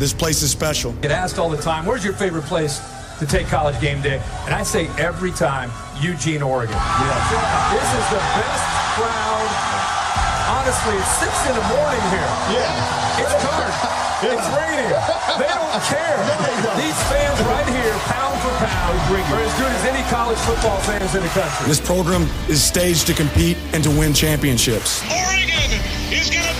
This place is special. Get asked all the time, where's your favorite place to take college game day? And I say every time, Eugene, Oregon. Yeah. This is the best crowd. Honestly, it's six in the morning here. Yeah. It's dark. Yeah. It's raining. They don't care. No, These fans right here, pound for pound, are as good as any college football fans in the country. This program is staged to compete and to win championships. Oregon is going to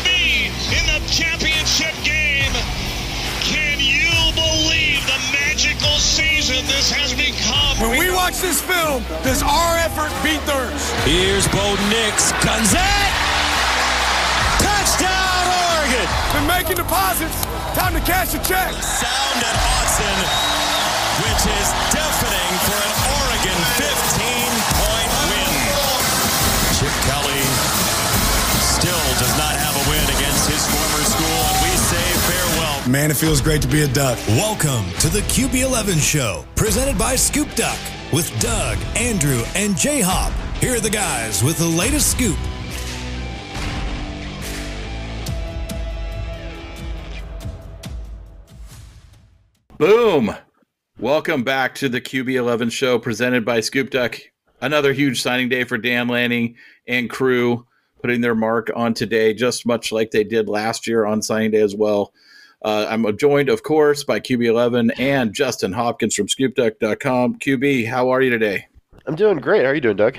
season this has become? When we watch this film, does our effort beat theirs? Here's Bo Nix. Guns it! Touchdown, Oregon! Been making deposits. Time to cash a check. Sound at Autzen, which is deafening for an Man, it feels great to be a Duck. Welcome to the QB11 Show, presented by Scoop Duck, with Doug, Andrew, and J Hop. Here are the guys with the latest scoop. Boom. Welcome back to the QB11 show presented by Scoop Duck. Another huge signing day for Dan Lanning and crew, putting their mark on today, just much like they did last year on signing day as well. Uh, I'm joined, of course, by QB11 and Justin Hopkins from ScoopDuck.com. QB, how are you today? I'm doing great. How are you doing, Doug?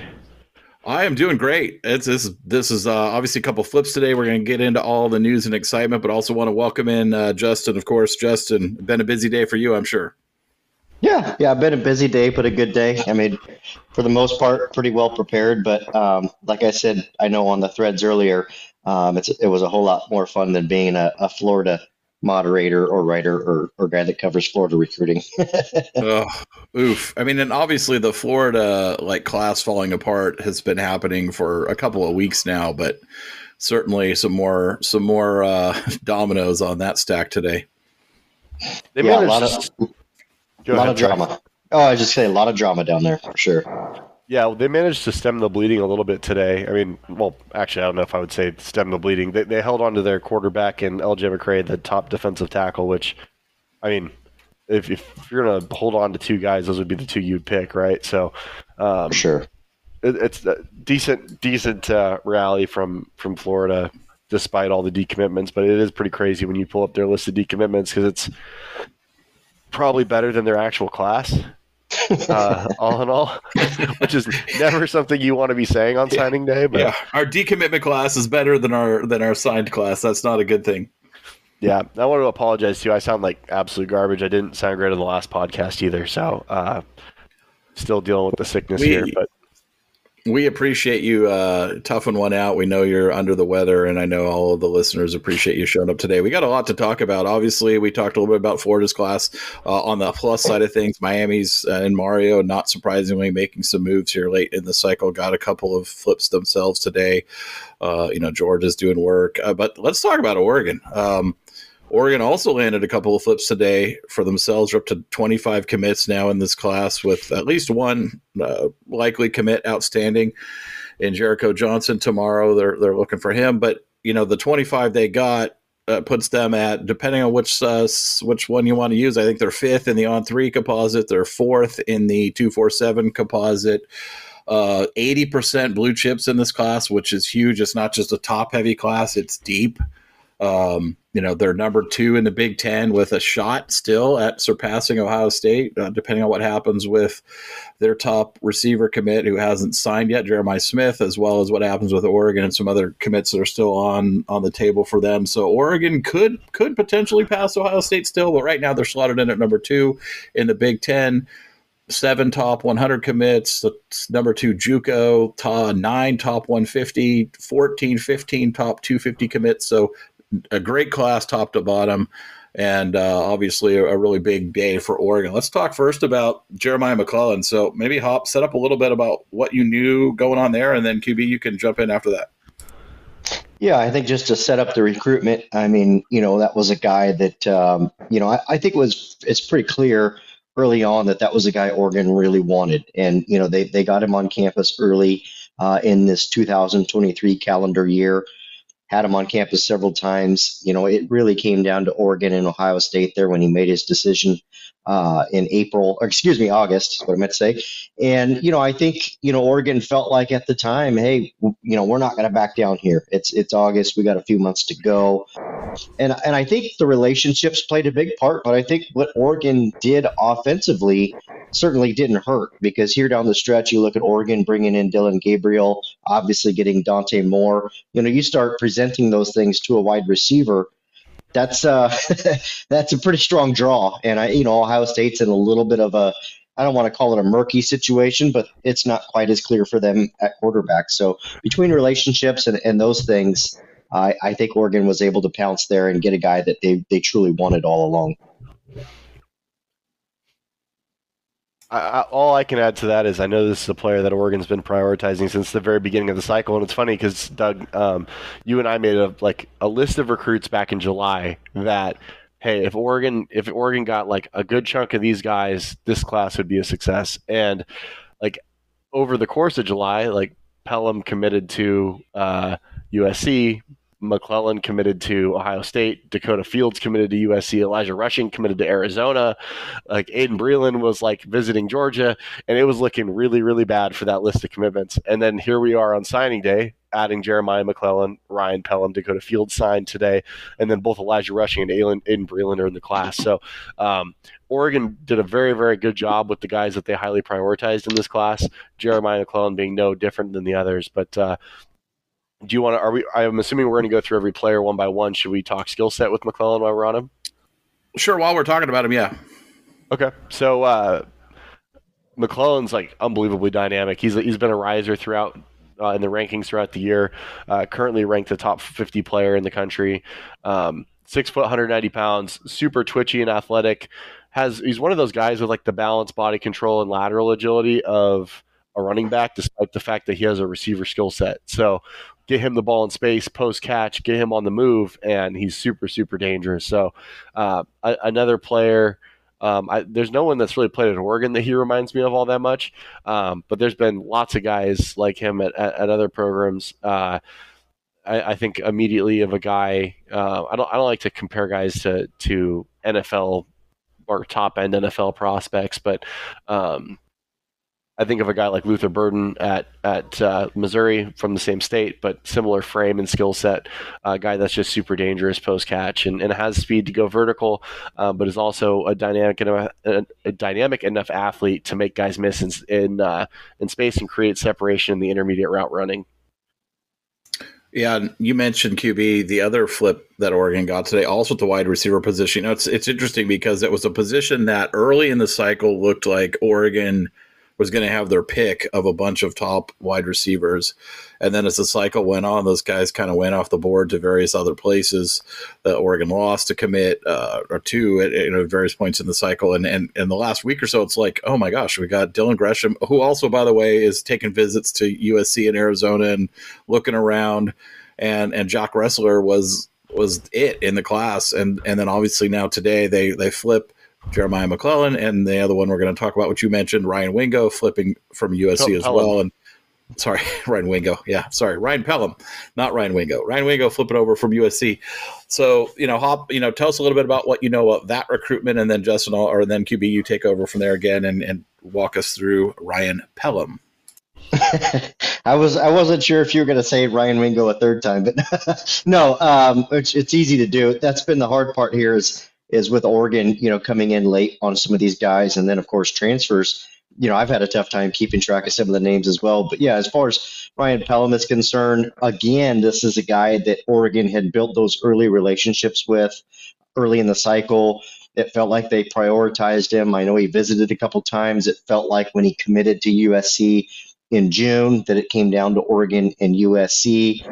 I am doing great. It's this. This is uh, obviously a couple flips today. We're going to get into all the news and excitement, but also want to welcome in uh, Justin. Of course, Justin. Been a busy day for you, I'm sure. Yeah, yeah, been a busy day, but a good day. I mean, for the most part, pretty well prepared. But um, like I said, I know on the threads earlier, um, it's it was a whole lot more fun than being a, a Florida moderator or writer or, or guy that covers Florida recruiting. oh, oof. I mean, and obviously the Florida like class falling apart has been happening for a couple of weeks now, but certainly some more some more uh, dominoes on that stack today. They yeah, a lot of a lot ahead, of drama. Oh, I just say a lot of drama down there for sure. Yeah, they managed to stem the bleeding a little bit today. I mean, well, actually, I don't know if I would say stem the bleeding. They, they held on to their quarterback and LJ McCray, the top defensive tackle, which, I mean, if, if you're going to hold on to two guys, those would be the two you'd pick, right? So, um, sure. It, it's a decent, decent uh, rally from, from Florida despite all the decommitments, but it is pretty crazy when you pull up their list of decommitments because it's probably better than their actual class uh, all in all, which is never something you want to be saying on signing day. But yeah, our decommitment class is better than our than our signed class. That's not a good thing. Yeah, I want to apologize to you. I sound like absolute garbage. I didn't sound great on the last podcast either. So, uh, still dealing with the sickness we, here, but we appreciate you uh, toughing one out. We know you're under the weather, and I know all of the listeners appreciate you showing up today. We got a lot to talk about. Obviously, we talked a little bit about Florida's class uh, on the plus side of things. Miami's uh, and Mario, not surprisingly, making some moves here late in the cycle. Got a couple of flips themselves today. Uh, you know, Georgia's doing work, uh, but let's talk about Oregon. Um, Oregon also landed a couple of flips today for themselves. They're up to 25 commits now in this class, with at least one uh, likely commit outstanding. In Jericho Johnson tomorrow, they're they're looking for him. But you know, the 25 they got uh, puts them at depending on which uh, which one you want to use. I think they're fifth in the on three composite. They're fourth in the two four seven composite. Uh, 80% blue chips in this class, which is huge. It's not just a top heavy class; it's deep. Um, you know, they're number two in the Big Ten with a shot still at surpassing Ohio State, uh, depending on what happens with their top receiver commit who hasn't signed yet, Jeremiah Smith, as well as what happens with Oregon and some other commits that are still on on the table for them. So Oregon could could potentially pass Ohio State still, but right now they're slotted in at number two in the Big Ten seven top 100 commits, number two JUCO, nine top 150, 14, 15 top 250 commits. So a great class top to bottom and uh, obviously a, a, really big day for Oregon. Let's talk first about Jeremiah McClellan. So maybe Hop set up a little bit about what you knew going on there, and then QB you can jump in after that. Yeah, I think just to set up the recruitment. I mean, you know, that was a guy that um, you know I, I think it was it's pretty clear early on that that was a guy Oregon really wanted, and you know they they got him on campus early uh, in this 2023 calendar year had him on campus several times. You know, it really came down to Oregon and Ohio State there when he made his decision uh, in April, excuse me, August, is what I meant to say. And, you know, I think, you know, Oregon felt like at the time, hey, you know, we're not going to back down here. It's, it's August. We got a few months to go. And, and I think the relationships played a big part, but I think what Oregon did offensively certainly didn't hurt because here down the stretch, you look at Oregon bringing in Dillon Gabriel, obviously getting Dante Moore. You know, you start presenting those things to a wide receiver that's uh, that's a pretty strong draw. And I, you know, Ohio State's in a little bit of a I don't want to call it a murky situation, but it's not quite as clear for them at quarterback. So between relationships and, and those things, I, I think Oregon was able to pounce there and get a guy that they, they truly wanted all along. I, all I can add to that is I know this is a player that Oregon's been prioritizing since the very beginning of the cycle, and it's funny because Doug, um, you and I made a like a list of recruits back in July that hey, if Oregon if Oregon got like a good chunk of these guys, this class would be a success. And like over the course of July, like Pellum committed to uh, USC, McClellan committed to Ohio State, Dakota Fields committed to USC, Elijah Rushing committed to Arizona, like Aydin Breland was like visiting Georgia, and it was looking really, really bad for that list of commitments. And then here we are on signing day, adding Jeremiah McClellan, Ryan Pellum, Dakota Fields signed today, and then both Elijah Rushing and Aydin, Aydin Breland are in the class. So um, Oregon did a very, very good job with the guys that they highly prioritized in this class. Jeremiah McClellan being no different than the others, but uh, do you want to? Are we? I'm assuming we're going to go through every player one by one. Should we talk skill set with McClellan while we're on him? Sure. While we're talking about him, yeah. Okay. So uh, McClellan's like unbelievably dynamic. He's he's been a riser throughout uh, in the rankings throughout the year. Uh, currently ranked the top 50 player in the country. Um, six foot, 190 pounds, super twitchy and athletic. Has he's one of those guys with like the balance, body control, and lateral agility of a running back, despite the fact that he has a receiver skill set. So get him the ball in space, post catch, get him on the move, and he's super, super dangerous. So, uh, another player. Um, I, there's no one that's really played at Oregon that he reminds me of all that much, um, but there's been lots of guys like him at, at, at other programs. Uh, I, I, think immediately of a guy. Uh, I don't. I don't like to compare guys to to NFL or top end NFL prospects, but um, I think of a guy like Luther Burden at at uh, Missouri from the same state, but similar frame and skill set. A guy that's just super dangerous post catch and, and has speed to go vertical, uh, but is also a dynamic enough, a, a, dynamic enough athlete to make guys miss in in, uh, in space and create separation in the intermediate route running. Yeah, you mentioned QB. The other flip that Oregon got today, also at the wide receiver position. You know, it's it's interesting because it was a position that early in the cycle looked like Oregon was going to have their pick of a bunch of top wide receivers. And then as the cycle went on, those guys kind of went off the board to various other places. that Oregon lost to commit uh, or two at various points in the cycle. And, and in the last week or so, it's like, oh my gosh, we got Dylan Gresham, who also, by the way, is taking visits to USC and Arizona and looking around. And and Jack Ressler was was it in the class. And and then obviously now today they they flip Jeremiah McClellan, and the other one we're going to talk about, which you mentioned, Ryan Wingo flipping from USC as well. And sorry, Ryan Wingo. Yeah, sorry, Ryan Pellum, not Ryan Wingo. Ryan Wingo flipping over from USC. So you know, hop. You know, tell us a little bit about what you know about that recruitment, and then Justin, or then QB, you take over from there again, and, and walk us through Ryan Pellum. I was I wasn't sure if you were going to say Ryan Wingo a third time, but no, um, it's, it's easy to do. That's been the hard part here is is with Oregon, you know, coming in late on some of these guys, and then of course transfers. You know, I've had a tough time keeping track of some of the names as well. But yeah, as far as Ryan Pellum is concerned, again, this is a guy that Oregon had built those early relationships with early in the cycle. It felt like they prioritized him. I know he visited a couple times. It felt like when he committed to USC in June that it came down to Oregon and USC.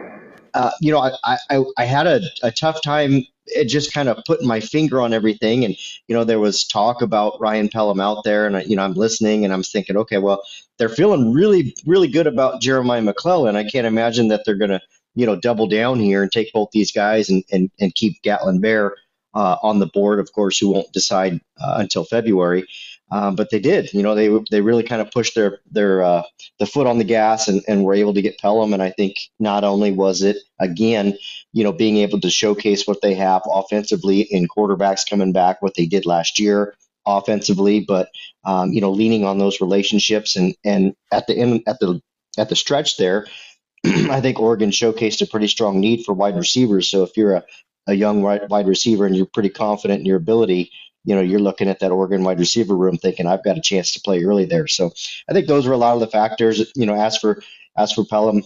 Uh, you know, I, I, I had a, a tough time just kind of putting my finger on everything. And, you know, there was talk about Ryan Pellum out there, and, you know, I'm listening and I'm thinking, okay, well, they're feeling really, really good about Jeremiah McClellan. I can't imagine that they're going to, you know, double down here and take both these guys and, and, and keep Gatlin Bair uh, on the board, of course, who won't decide uh, until February. Um, but they did. You know, they they really kind of pushed their their uh, the foot on the gas and, and were able to get Pellum. And I think not only was it again, you know, being able to showcase what they have offensively in quarterbacks coming back, what they did last year offensively, but um, you know, leaning on those relationships and and at the end at the at the stretch there, I think Oregon showcased a pretty strong need for wide receivers. So if you're a, a young wide receiver and you're pretty confident in your ability, you know, you're looking at that Oregon wide receiver room thinking, I've got a chance to play early there. So I think those are a lot of the factors. You know, as for as for Pellum,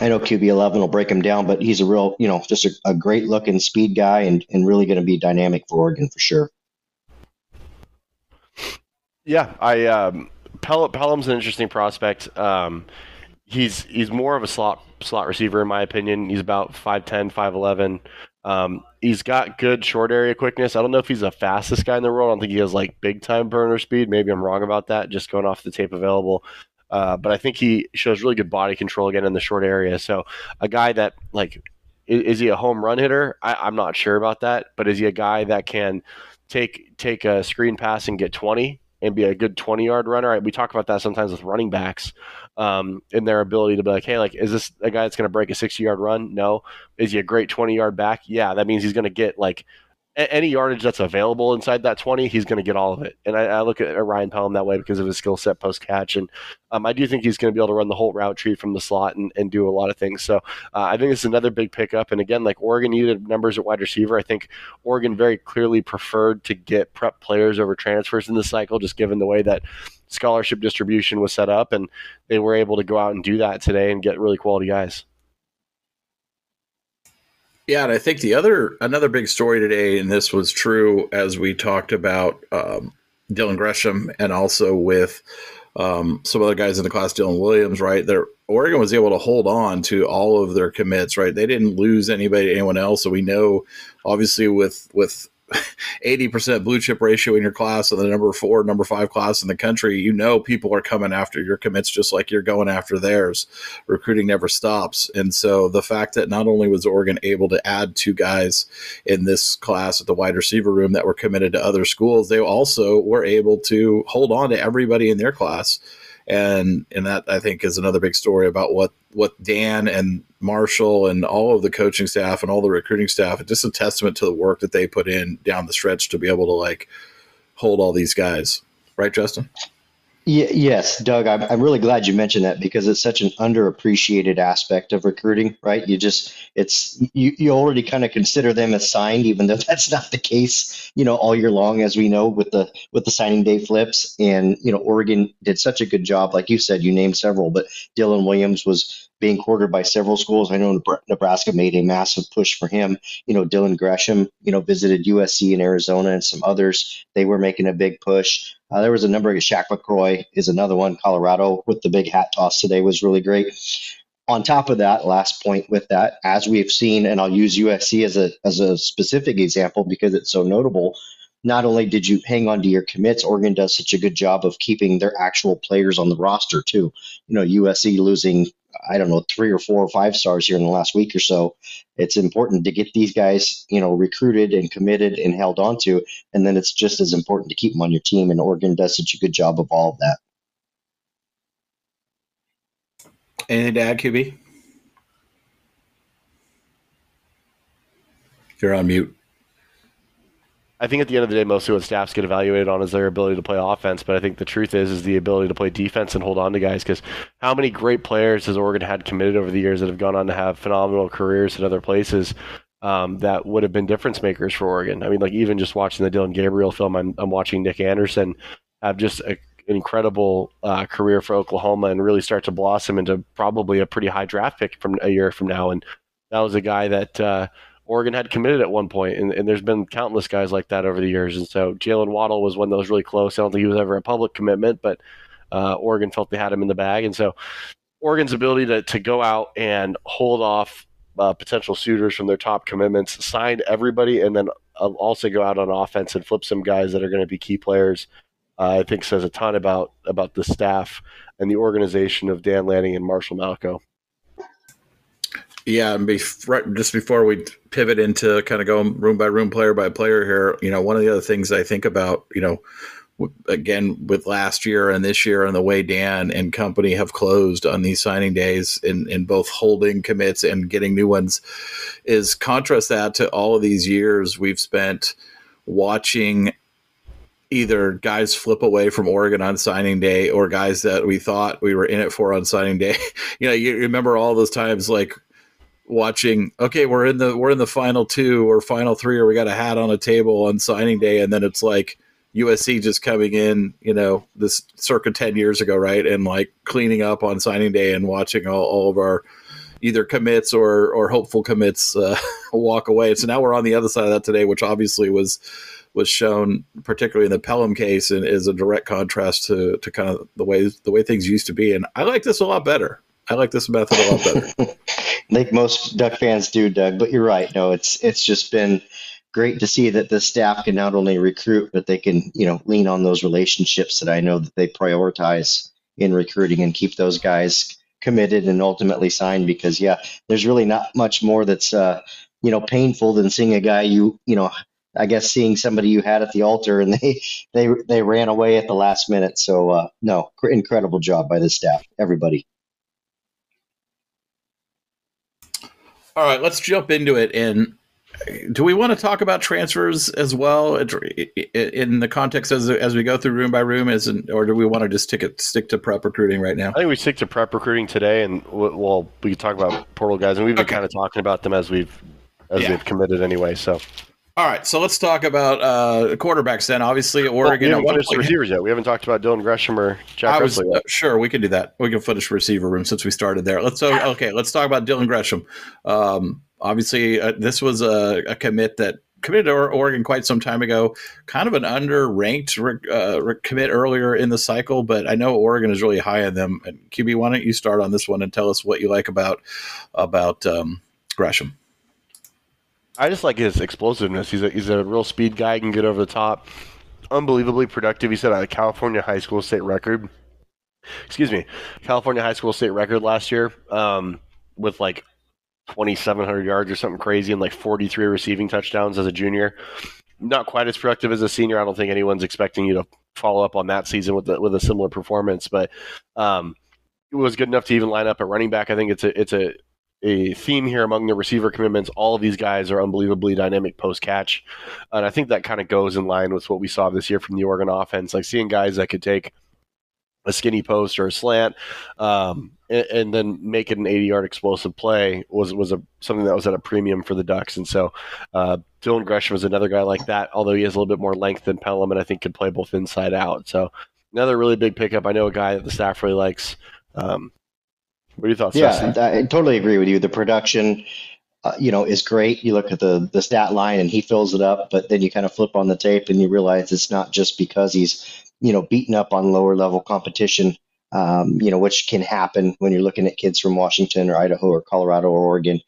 I know QB eleven will break him down, but he's a real, you know, just a, a great looking speed guy and, and really going to be dynamic for Oregon for sure. Yeah, I um, Pel- Pellum's an interesting prospect. Um, he's he's more of a slot slot receiver in my opinion. He's about 5'10", 5'11". Um, he's got good short area quickness. I don't know if he's the fastest guy in the world. I don't think he has like big time burner speed. Maybe I'm wrong about that. Just going off the tape available. Uh, but I think he shows really good body control again in the short area. So a guy that like is, is he a home run hitter? I, I'm not sure about that. But is he a guy that can take take a screen pass and get 20 and be a good 20 yard runner. We talk about that sometimes with running backs um, in their ability to be like, hey, like, is this a guy that's going to break a 60 yard run? No. Is he a great 20 yard back? Yeah, that means he's going to get like any yardage that's available inside that 20, he's going to get all of it. And I, I look at Ryan Pellum that way because of his skill set post catch. And um, I do think he's going to be able to run the whole route tree from the slot and, and do a lot of things. So uh, I think it's another big pickup. And again, like Oregon needed numbers at wide receiver. I think Oregon very clearly preferred to get prep players over transfers in the cycle, just given the way that scholarship distribution was set up. And they were able to go out and do that today and get really quality guys. Yeah, and I think the other another big story today, and this was true as we talked about um, Dylan Gresham and also with um, some other guys in the class, Dylan Williams, right? There, Oregon was able to hold on to all of their commits, right? They didn't lose anybody, anyone else. So we know, obviously, with with 80% blue chip ratio in your class and the number four, number five class in the country, you know people are coming after your commits just like you're going after theirs. Recruiting never stops. And so the fact that not only was Oregon able to add two guys in this class at the wide receiver room that were committed to other schools, they also were able to hold on to everybody in their class and and that I think is another big story about what what Dan and Marshall and all of the coaching staff and all the recruiting staff. Just a testament to the work that they put in down the stretch to be able to like hold all these guys, right, Justin? Yes, Doug, I'm, I'm really glad you mentioned that because it's such an underappreciated aspect of recruiting, right? You just, it's, you, you already kind of consider them as signed, even though that's not the case, you know, all year long, as we know with the, with the signing day flips. And, you know, Oregon did such a good job. Like you said, you named several, but Dylan Williams was being courted by several schools. I know Nebraska made a massive push for him. You know, Dylan Gresham, you know, visited USC and Arizona and some others. They were making a big push. Uh, there was a number of Shaq McCroy is another one. Colorado with the big hat toss today was really great. On top of that, last point with that, as we've seen, and I'll use USC as a as a specific example because it's so notable. Not only did you hang on to your commits, Oregon does such a good job of keeping their actual players on the roster too. You know, USC losing I don't know, three or four or five stars here in the last week or so. It's important to get these guys, you know, recruited and committed and held onto. And then it's just as important to keep them on your team. And Oregon does such a good job of all of that. Anything to add, QB? You're on mute. I think at the end of the day, mostly what staffs get evaluated on is their ability to play offense. But I think the truth is, is the ability to play defense and hold on to guys. Because how many great players has Oregon had committed over the years that have gone on to have phenomenal careers at other places um, that would have been difference makers for Oregon? I mean, like even just watching the Dillon Gabriel film, I'm, I'm watching Nic Anderson have just a, an incredible uh, career for Oklahoma and really start to blossom into probably a pretty high draft pick from a year from now. And that was a guy that. Uh, Oregon had committed at one point, and, and there's been countless guys like that over the years. And so Jaylen Waddle was one that was really close. I don't think he was ever a public commitment, but uh, Oregon felt they had him in the bag. And so Oregon's ability to, to go out and hold off uh, potential suitors from their top commitments, sign everybody, and then uh, also go out on offense and flip some guys that are going to be key players. Uh, I think says a ton about about the staff and the organization of Dan Lanning and Marshall Malchow. Yeah, and before, just before we pivot into kind of going room by room, player by player here, you know, one of the other things I think about, you know, again with last year and this year and the way Dan and company have closed on these signing days in, in both holding commits and getting new ones is contrast that to all of these years we've spent watching either guys flip away from Oregon on signing day or guys that we thought we were in it for on signing day. you know, you remember all those times like watching okay we're in the we're in the final two or final three or we got a hat on a table on signing day and then it's like USC just coming in, you know, this circa 10 years ago, right? And like cleaning up on signing day and watching all, all of our either commits or, or hopeful commits uh, walk away. So now we're on the other side of that today, which obviously was was shown, particularly in the Pellum case, and is a direct contrast to, to kind of the way the way things used to be. And I like this a lot better. I like this method a lot better. I think most Duck fans do, Doug. But you're right. No, it's it's just been great to see that the staff can not only recruit, but they can, you know, lean on those relationships that I know that they prioritize in recruiting and keep those guys committed and ultimately signed because yeah, there's really not much more that's uh, you know, painful than seeing a guy you, you know, I guess seeing somebody you had at the altar and they they they ran away at the last minute. So uh, no, incredible job by the staff, everybody. All right, let's jump into it. And do we want to talk about transfers as well in the context as, as we go through room by room as an, or do we want to just stick it stick to prep recruiting right now i think we stick to prep recruiting today and well we can talk about portal guys and we've been okay. kind of talking about them as we've as yeah. we've committed anyway so all right, so let's talk about uh, quarterbacks then. Obviously, Oregon. Well, we haven't finished receivers yet. We haven't talked about Dylan Gresham or Jack was, uh, sure, we can do that. We can finish receiver room since we started there. Let's so okay. Let's talk about Dylan Gresham. Um, obviously, uh, this was a, a, commit that committed to Oregon quite some time ago. Kind of an underranked uh, commit earlier in the cycle, but I know Oregon is really high on them. And QB, why don't you start on this one and tell us what you like about about um, Gresham? I just like his explosiveness. He's a he's a real speed guy. He can get over the top. Unbelievably productive. He set a California high school state record. Excuse me, California high school state record last year um, with like 2,700 yards or something crazy and like 43 receiving touchdowns as a junior. Not quite as productive as a senior. I don't think anyone's expecting you to follow up on that season with a, with a similar performance, but um, it was good enough to even line up at running back. I think it's a it's a a theme here among the receiver commitments. All of these guys are unbelievably dynamic post catch, and I think that kind of goes in line with what we saw this year from the Oregon offense. Like seeing guys that could take a skinny post or a slant, um, and, and, then make it an 80 yard explosive play was was a something that was at a premium for the Ducks. And so uh, Dylan Gresham is another guy like that, although he has a little bit more length than Pellum, and I think could play both inside out. So another really big pickup. I know a guy that the staff really likes. Um, what are your thoughts? Yeah, I totally agree with you. The production, uh, you know, is great. You look at the the stat line and he fills it up, but then you kind of flip on the tape and you realize it's not just because he's, you know, beaten up on lower level competition. Um, you know, which can happen when you're looking at kids from Washington or Idaho or Colorado or Oregon.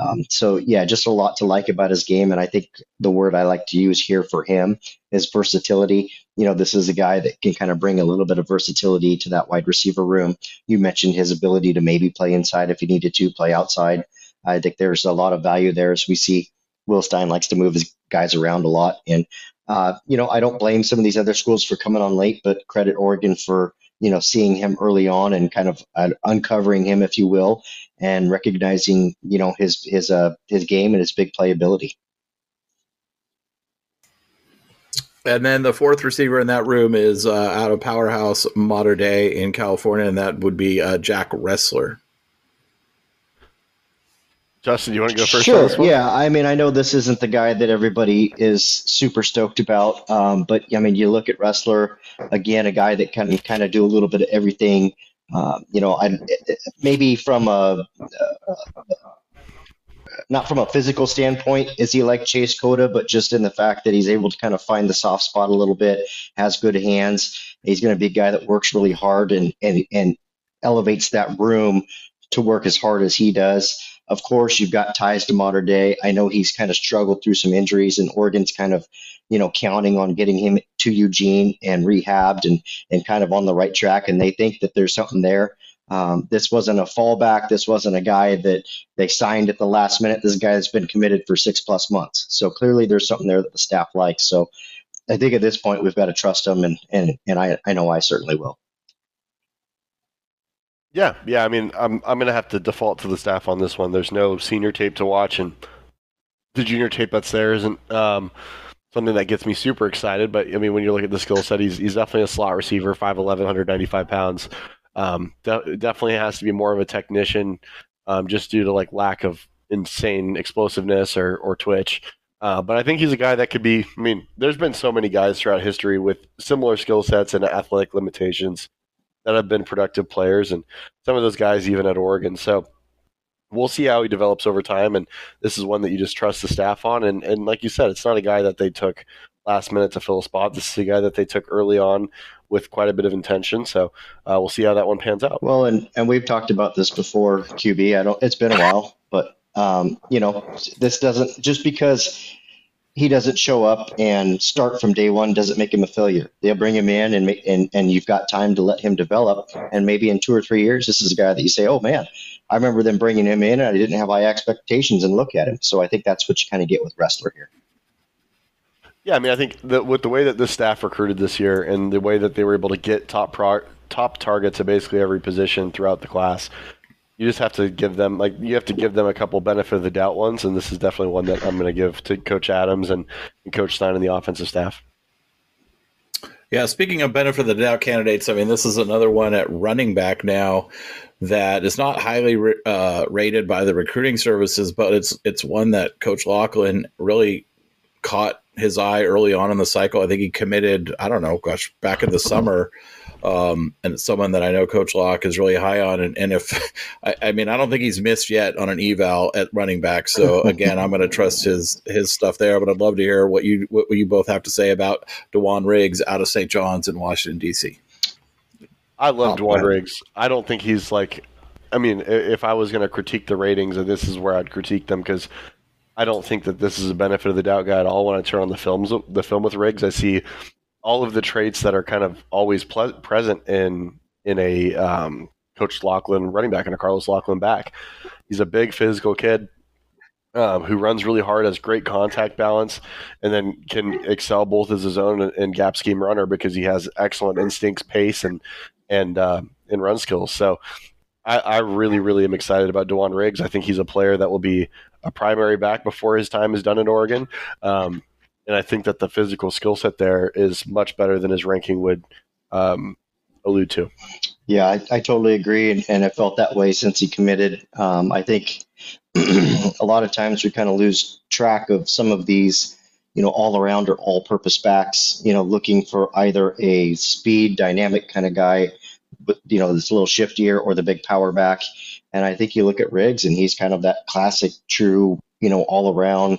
Um, so yeah, just a lot to like about his game, and I think the word I like to use here for him is versatility you know, this is a guy that can kind of bring a little bit of versatility to that wide receiver room. You mentioned his ability to maybe play inside if he needed to, play outside. I think there's a lot of value there as we see Will Stein likes to move his guys around a lot. And, uh, you know, I don't blame some of these other schools for coming on late, but credit Oregon for, you know, seeing him early on and kind of uh, uncovering him, if you will, and recognizing, you know, his, his, uh, his game and his big playability. And then the fourth receiver in that room is uh, out of Powerhouse Mater Dei in California, and that would be uh, Jack Ressler. Justin, you want to go first? Sure. Yeah. I mean, I know this isn't the guy that everybody is super stoked about, um, but I mean, you look at Ressler again, a guy that can kind of do a little bit of everything. Um, you know, I maybe from a, a, not from a physical standpoint is he like Chase Cota, but just in the fact that he's able to kind of find the soft spot a little bit, has good hands. He's going to be a guy that works really hard and and and elevates that room to work as hard as he does. Of course, you've got ties to Mater Dei. I know he's kind of struggled through some injuries, and Oregon's kind of, you know, counting on getting him to Eugene and rehabbed and and kind of on the right track. And they think that there's something there. Um, this wasn't a fallback. This wasn't a guy that they signed at the last minute. This guy has been committed for six plus months. So clearly there's something there that the staff likes. So I think at this point we've got to trust him, and and and I I know I certainly will. Yeah, yeah. I mean, I'm I'm gonna have to default to the staff on this one. There's no senior tape to watch, and the junior tape that's there isn't um, something that gets me super excited. But I mean, when you look at the skill set, he's he's definitely a slot receiver, 5'11", 195 pounds. Um, de- definitely has to be more of a technician, um, just due to like lack of insane explosiveness or or twitch. Uh, but I think he's a guy that could be. I mean, there's been so many guys throughout history with similar skill sets and athletic limitations that have been productive players, and some of those guys even at Oregon. So we'll see how he develops over time. And this is one that you just trust the staff on. And and like you said, it's not a guy that they took last minute to fill a spot. This is a guy that they took early on with quite a bit of intention. So uh, we'll see how that one pans out. Well, and and we've talked about this before, QB. I don't. It's been a while, but um, you know, this doesn't just because he doesn't show up and start from day one doesn't make him a failure. They'll bring him in and make, and and you've got time to let him develop. And maybe in two or three years, this is a guy that you say, oh man, I remember them bringing him in and I didn't have high expectations and look at him. So I think that's what you kind of get with Ressler here. Yeah, I mean, I think that with the way that the staff recruited this year and the way that they were able to get top pro- top targets at basically every position throughout the class, you just have to give them like you have to give them a couple benefit of the doubt ones, and this is definitely one that I'm going to give to Coach Adams and, and Coach Stein and the offensive staff. Yeah, speaking of benefit of the doubt candidates, I mean, this is another one at running back now that is not highly uh, rated by the recruiting services, but it's it's one that Coach Locklyn really caught his eye early on in the cycle. I think he committed, I don't know, gosh, back in the summer um, and it's someone that I know Coach Locke is really high on. And, and if I, I, mean, I don't think he's missed yet on an eval at running back. So again, I'm going to trust his his stuff there. But I'd love to hear what you what you both have to say about Da'Jaun Riggs out of St. John's in Washington D.C. I love oh, Da'Jaun Riggs. I don't think he's like. I mean, if I was going to critique the ratings, and this is where I'd critique them because I don't think that this is a benefit of the doubt guy at all. When I turn on the films, the film with Riggs, I see all of the traits that are kind of always ple- present in in a um, Coach Locklyn running back and a Carlos Locklyn back. He's a big physical kid um, who runs really hard, has great contact balance, and then can excel both as his own and gap scheme runner because he has excellent instincts, pace, and and uh, and run skills. So. I, I really, really am excited about Da'Jaun Riggs. I think he's a player that will be a primary back before his time is done in Oregon. Um, and I think that the physical skill set there is much better than his ranking would um, allude to. Yeah, I, I totally agree, and, and I felt that way since he committed. Um, I think a lot of times we kind of lose track of some of these, you know, all around or all purpose backs. You know, looking for either a speed, dynamic kind of guy, you know, this little shiftier, or the big power back. And I think you look at Riggs, and he's kind of that classic, true, you know, all around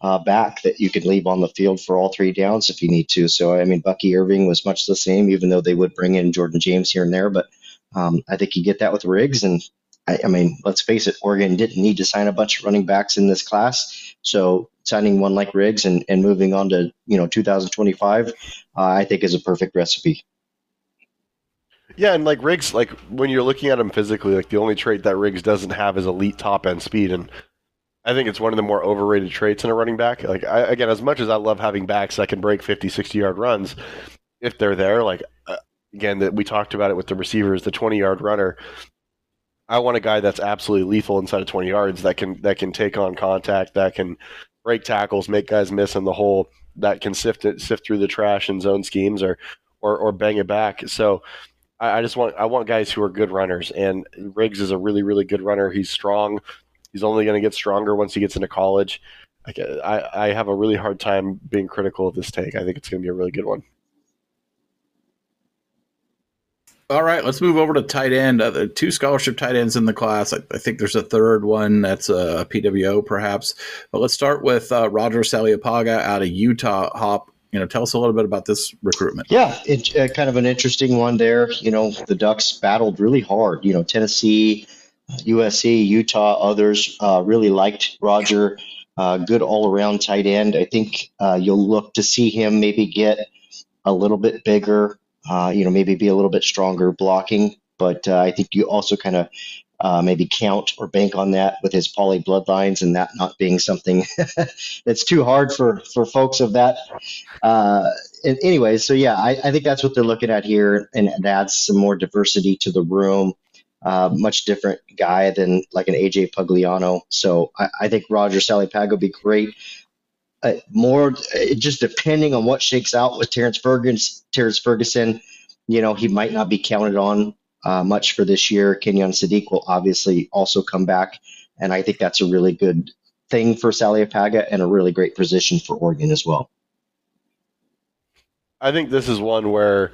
uh, back that you can leave on the field for all three downs if you need to. So, I mean, Bucky Irving was much the same, even though they would bring in Jordan James here and there. But um, I think you get that with Riggs. And I, I, mean, let's face it, Oregon didn't need to sign a bunch of running backs in this class. So, signing one like Riggs and, and moving on to, you know, 2025, uh, I think is a perfect recipe. Yeah, and like Riggs, like when you're looking at him physically, like the only trait that Riggs doesn't have is elite top end speed. And I think it's one of the more overrated traits in a running back. Like I, again, as much as I love having backs that can break 50, 60 yard runs, if they're there, like uh, again, that we talked about it with the receivers, the 20 yard runner. I want a guy that's absolutely lethal inside of 20 yards that can that can take on contact, that can break tackles, make guys miss in the hole, that can sift it, sift through the trash and zone schemes or or, or bang it back. So I, I just want I want guys who are good runners, and Riggs is a really really good runner. He's strong He's only going to get stronger once he gets into college. I, I have a really hard time being critical of this take. I think it's going to be a really good one. All right, let's move over to tight end. Uh, two scholarship tight ends in the class. I, I, think there's a third one that's a PWO, perhaps. But let's start with uh, Roger Saleapaga out of Utah. Hop, you know, tell us a little bit about this recruitment. Yeah, it's uh, kind of an interesting one there. You know, the Ducks battled really hard. You know, Tennessee USC, Utah, others uh, really liked Roger. Uh, good all around tight end. I think uh, you'll look to see him maybe get a little bit bigger, uh, you know, maybe be a little bit stronger blocking. But uh, I think you also kind of uh, maybe count or bank on that with his poly bloodlines and that not being something that's too hard for, for folks of that. Uh, anyways, so yeah, I, I think that's what they're looking at here, and it adds some more diversity to the room. Uh, much different guy than like an AJ Pugliano. So I, I think Roger Saleapaga would be great. Uh, more uh, just depending on what shakes out with Terrence Ferguson, Terrence Ferguson, you know, he might not be counted on uh, much for this year. Kenyon Sadiq will obviously also come back, and I think that's a really good thing for Saleapaga and a really great position for Oregon as well. I think this is one where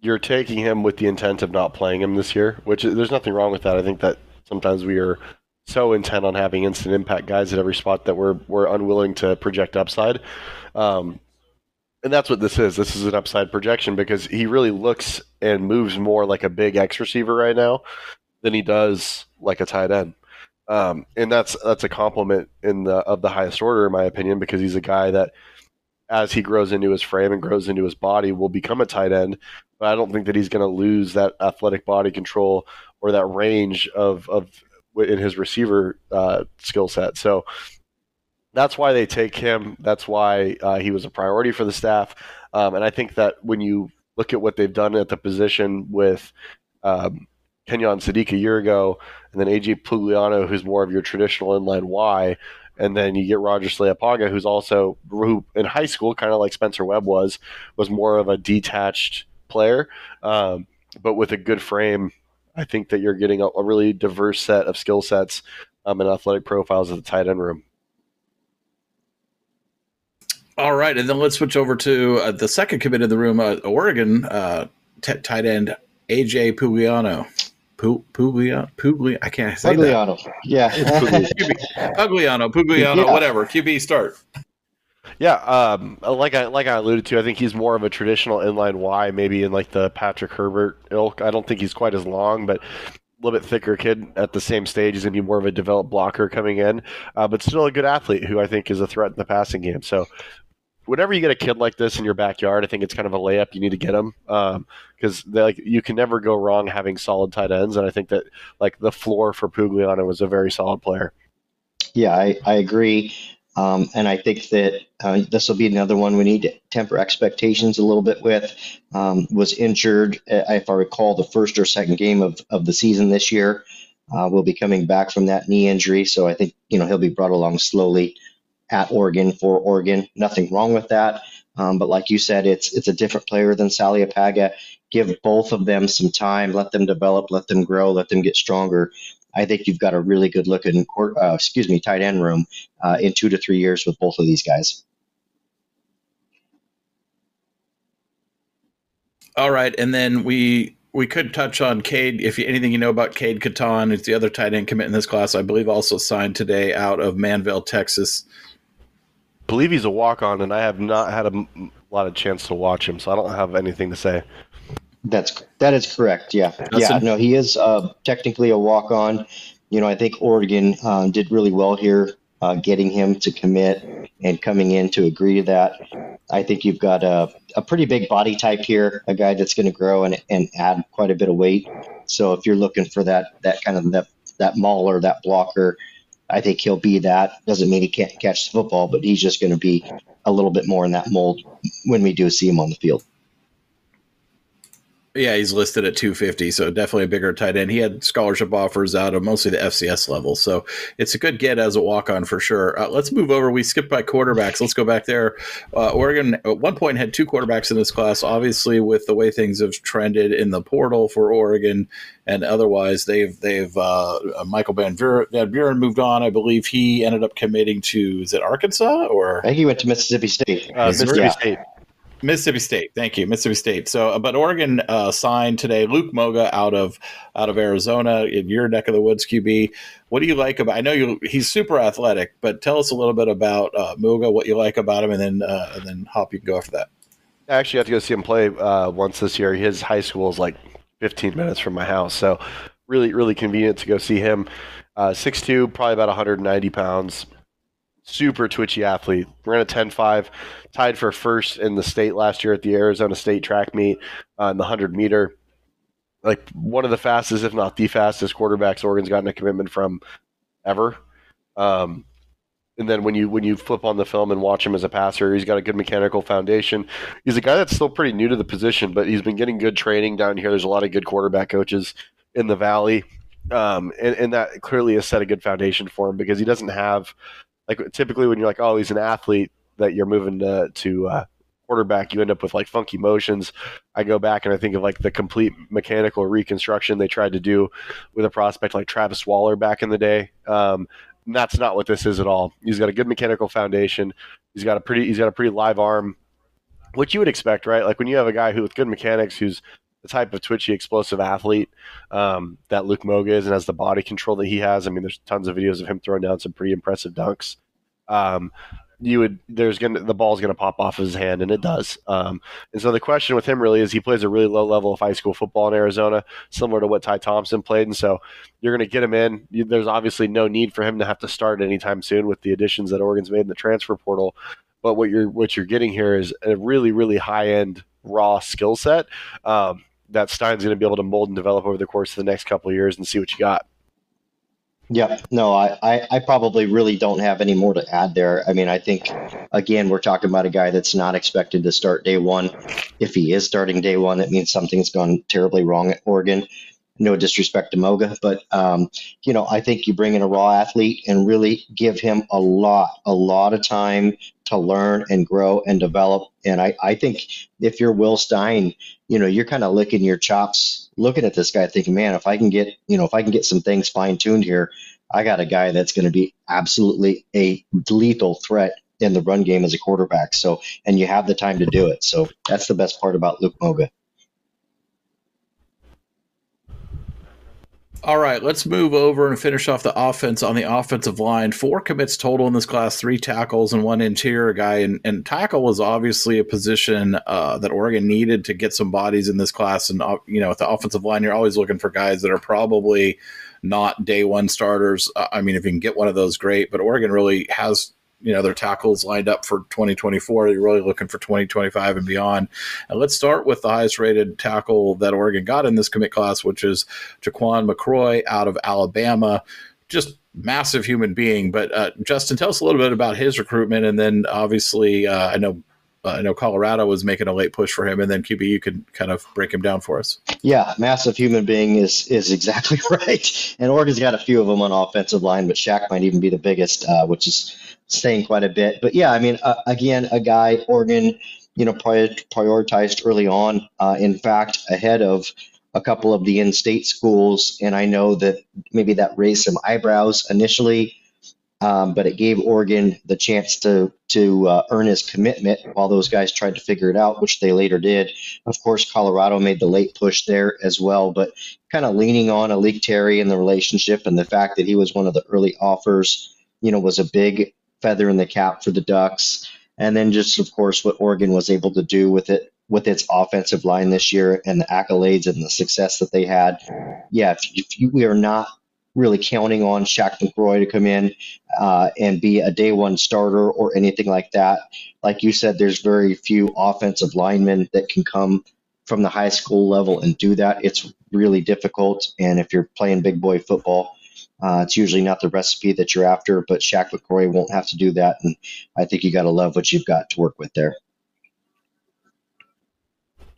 you're taking him with the intent of not playing him this year, which there's nothing wrong with that. I think that sometimes we are so intent on having instant impact guys at every spot that we're we're unwilling to project upside. Um, and that's what this is. This is an upside projection because he really looks and moves more like a big X receiver right now than he does like a tight end. Um, and that's that's a compliment in the of the highest order, in my opinion, because he's a guy that, as he grows into his frame and grows into his body, will become a tight end. But I don't think that he's going to lose that athletic body control or that range of of in his receiver uh, skill set. So that's why they take him. That's why uh, he was a priority for the staff. Um, and I think that when you look at what they've done at the position with um, Kenyon Sadiq a year ago, and then AJ Pugliano, who's more of your traditional inline Y, and then you get Roger Saleapaga, who's also who in high school, kind of like Spencer Webb was, was more of a detached player, um, but with a good frame. I think that you're getting a, a really diverse set of skill sets um, and athletic profiles at the tight end room. All right, and then let's switch over to uh, the second commit in the room, uh, Oregon uh, t- tight end AJ Pugliano. Pugliano, Pugliano, I can't say Pugliano. that. Yeah, Pugliano, Pugliano, yeah. whatever. QB start. Yeah, um, like I like I alluded to, I think he's more of a traditional inline Y, maybe in like the Patrick Herbert ilk. I don't think he's quite as long, but a little bit thicker kid at the same stage. He's going to be more of a developed blocker coming in, uh, but still a good athlete who I think is a threat in the passing game. So whenever you get a kid like this in your backyard, I think it's kind of a layup. You need to get them because um, like you can never go wrong having solid tight ends, and I think that like the floor for Pugliano was a very solid player. Yeah, I, I agree. Um, and I think that uh, this will be another one we need to temper expectations a little bit with. Um, was injured, uh, if I recall, the first or second game of, of the season this year. Uh, will be coming back from that knee injury, so I think you know he'll be brought along slowly at Oregon for Oregon. Nothing wrong with that. Um, but like you said, it's it's a different player than Saleapaga. Give both of them some time, let them develop, let them grow, let them get stronger. I think you've got a really good looking, uh, excuse me, tight end room uh, in two to three years with both of these guys. All right, and then we we could touch on Cade. If you, anything you know about Cade Catan, it's the other tight end commit in this class. I believe also signed today out of Manvel, Texas believe he's a walk on, and I have not had a m- lot of chance to watch him, so I don't have anything to say. That's that is correct. Yeah, That's yeah. A- no, he is uh, technically a walk on. You know, I think Oregon uh, did really well here, uh, getting him to commit and coming in to agree to that. I think you've got a, a pretty big body type here, a guy that's going to grow and, and add quite a bit of weight. So if you're looking for that that kind of that that mauler, that blocker, I think he'll be that. Doesn't mean he can't catch the football, but he's just going to be a little bit more in that mold when we do see him on the field. Yeah, he's listed at 250, so definitely a bigger tight end. He had scholarship offers out of mostly the FCS level, so it's a good get as a walk on for sure. Uh, let's move over. We skipped by quarterbacks. Let's go back there. Uh, Oregon at one point had two quarterbacks in this class. Obviously, with the way things have trended in the portal for Oregon and otherwise, they've they've uh, Michael Van Buren moved on. I believe he ended up committing to is it Arkansas or I think he went to Mississippi State. Uh, Mississippi yeah. State. Mississippi State. Thank you, Mississippi State. So, uh, but Oregon uh, signed today Luke Moga out of out of Arizona in your neck of the woods, QB. What do you like about? I know you he's super athletic, but tell us a little bit about uh, Moga, what you like about him, and then uh, and then Hop, you can go after that. I actually have to go see him play uh, once this year. His high school is like 15 minutes from my house, so really really convenient to go see him. Uh, 6'2", probably about 190 pounds super twitchy athlete. Ran a 10.5, tied for first in the state last year at the Arizona State track meet uh, in the 100 meter. like one of the fastest, if not the fastest, quarterbacks Oregon's gotten a commitment from ever. Um, and then when you when you flip on the film and watch him as a passer, he's got a good mechanical foundation. He's a guy that's still pretty new to the position, but he's been getting good training down here. There's a lot of good quarterback coaches in the valley, um, and, and that clearly has set a good foundation for him because he doesn't have like typically when you're like, oh, he's an athlete that you're moving to to uh, quarterback, you end up with like funky motions. I go back and I think of like the complete mechanical reconstruction they tried to do with a prospect like Travis Waller back in the day. Um, that's not what this is at all. He's got a good mechanical foundation. He's got a pretty he's got a pretty live arm, which you would expect, right? Like when you have a guy who with good mechanics, who's the type of twitchy, explosive athlete um, that Luke Moga is, and has the body control that he has. I mean, there's tons of videos of him throwing down some pretty impressive dunks. Um, you would there's gonna the ball's gonna pop off his hand and it does. Um, and so the question with him really is he plays a really low level of high school football in arizona similar to what ty thompson played. And so you're gonna get him in. You, there's obviously no need for him to have to start anytime soon with the additions that oregon's made in the transfer portal. But what you're what you're getting here is a really really high end raw skill set. Um, that stein's gonna be able to mold and develop over the course of the next couple of years and see what you got Yep. No, I, I, I, probably really don't have any more to add there. I mean, I think, again, we're talking about a guy that's not expected to start day one. If he is starting day one, that means something's gone terribly wrong at Oregon. No disrespect to Moga, but, um, you know, I think you bring in a raw athlete and really give him a lot, a lot of time to learn and grow and develop. And I, I think if you're Will Stein, you know, you're kind of licking your chops looking at this guy thinking, man, if I can get, you know, if I can get some things fine tuned here, I got a guy that's going to be absolutely a lethal threat in the run game as a quarterback. So, and you have the time to do it. So that's the best part about Luke Moga. All right, let's move over and finish off the offense on the offensive line. Four commits total in this class, three tackles and one interior guy. And, and tackle was obviously a position uh, that Oregon needed to get some bodies in this class. And, uh, you know, with the offensive line, you're always looking for guys that are probably not day one starters. Uh, I mean, if you can get one of those, great. But Oregon really has you know their tackles lined up for 2024 you're really looking for 2025 and beyond and let's start with the highest rated tackle that oregon got in this commit class which is jaquan mccroy out of alabama just massive human being but uh, justin tell us a little bit about his recruitment and then obviously uh, i know uh, I know Colorado was making a late push for him, and then QB, you could kind of break him down for us. Yeah, massive human being is is exactly right. And Oregon's got a few of them on offensive line, but Shaq might even be the biggest, uh, which is saying quite a bit. But yeah, I mean, uh, again, a guy Oregon, you know, prioritized early on. Uh, in fact, ahead of a couple of the in-state schools, and I know that maybe that raised some eyebrows initially. Um, but it gave Oregon the chance to to uh, earn his commitment while those guys tried to figure it out, which they later did. Of course, Colorado made the late push there as well, but kind of leaning on A'lique Terry and the relationship and the fact that he was one of the early offers, you know, was a big feather in the cap for the Ducks. And then just of course what Oregon was able to do with it with its offensive line this year and the accolades and the success that they had. Yeah, if, if you, we are not really counting on Shaq McCroy to come in uh, and be a day one starter or anything like that. Like you said, there's very few offensive linemen that can come from the high school level and do that. It's really difficult. And if you're playing big boy football, uh, it's usually not the recipe that you're after, but Shaq McCroy won't have to do that. And I think you got to love what you've got to work with there.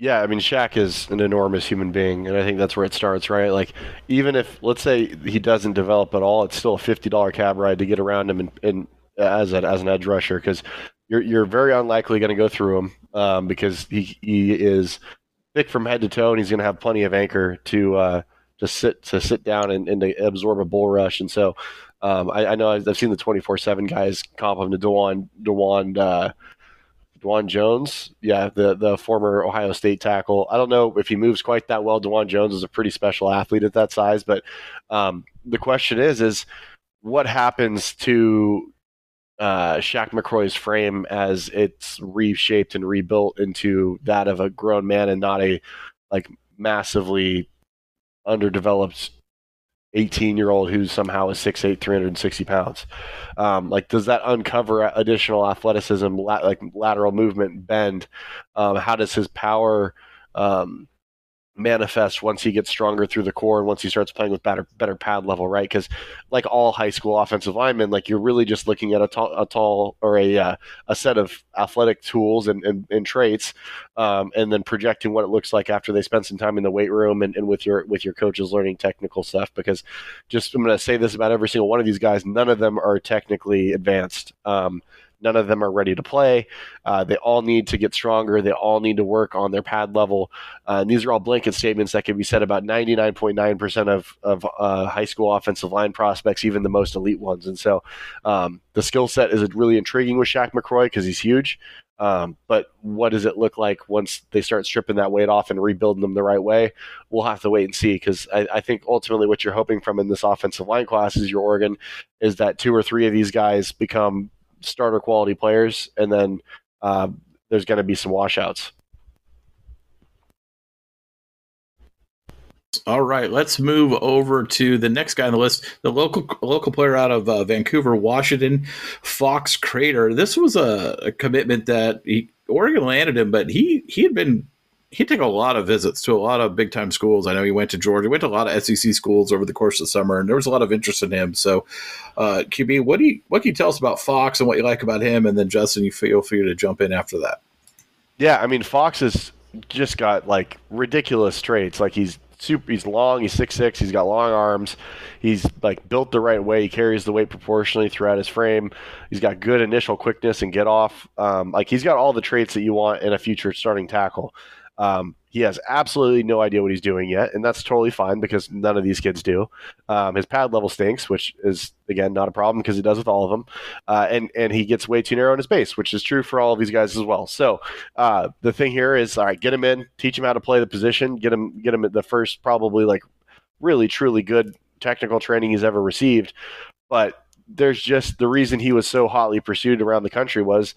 Yeah, I mean, Shaq is an enormous human being, and I think that's where it starts, right? Like, even if, let's say, he doesn't develop at all, it's still a $50 cab ride to get around him and, and as, a, as an edge rusher because you're, you're very unlikely going to go through him um, because he, he is thick from head to toe, and he's going to have plenty of anchor to uh, – to sit to sit down and, and absorb a bull rush. And so um, I, I, know I've, seen the twenty four seven guys comp him to Dawand Dawand uh, Dawand Jones, yeah, the the former Ohio State tackle. I don't know if he moves quite that well. Dawand Jones is a pretty special athlete at that size, but um, the question is is what happens to uh, Shaq McCroy's frame as it's reshaped and rebuilt into that of a grown man and not a like massively underdeveloped 18 year old who's somehow is 6'8 360 pounds. Um, like does that uncover additional athleticism la- like lateral movement bend? Um, how does his power um, manifest once he gets stronger through the core and once he starts playing with better better pad level, right? Because like all high school offensive linemen, like you're really just looking at a tall, a tall or a uh, a set of athletic tools and, and, and traits, um, and then projecting what it looks like after they spend some time in the weight room and, and with your with your coaches learning technical stuff. Because just I'm going to say this about every single one of these guys, none of them are technically advanced. Um, None of them are ready to play. Uh, they all need to get stronger. They all need to work on their pad level. Uh, and these are all blanket statements that can be said about 99.9% of, of uh, high school offensive line prospects, even the most elite ones. And so um, the skill set is really intriguing with Shaq McCroy because he's huge. Um, but what does it look like once they start stripping that weight off and rebuilding them the right way? We'll have to wait and see because I, I, think ultimately what you're hoping from in this offensive line class is your Oregon is that two or three of these guys become starter quality players, and then uh, there's going to be some washouts. All right, let's move over to the next guy on the list, the local local player out of uh, Vancouver, Washington, Fox Crater. This was a, a commitment that he, Oregon landed him, but he he had been he took a lot of visits to a lot of big time schools. I know he went to Georgia, went to a lot of SEC schools over the course of the summer, and there was a lot of interest in him. So, uh, QB, what do you what can you tell us about Fox and what you like about him? And then Justin, you feel free to jump in after that. Yeah, I mean Fox has just got like ridiculous traits. Like he's super he's long he's six six he's got long arms he's like built the right way he carries the weight proportionally throughout his frame he's got good initial quickness and get off um, like he's got all the traits that you want in a future starting tackle um, he has absolutely no idea what he's doing yet, and that's totally fine because none of these kids do. Um, his pad level stinks, which is again not a problem because he does with all of them, uh, and and he gets way too narrow in his base, which is true for all of these guys as well. So uh, the thing here is, all right, get him in, teach him how to play the position, get him get him at the first probably like really truly good technical training he's ever received, but there's just the reason he was so hotly pursued around the country was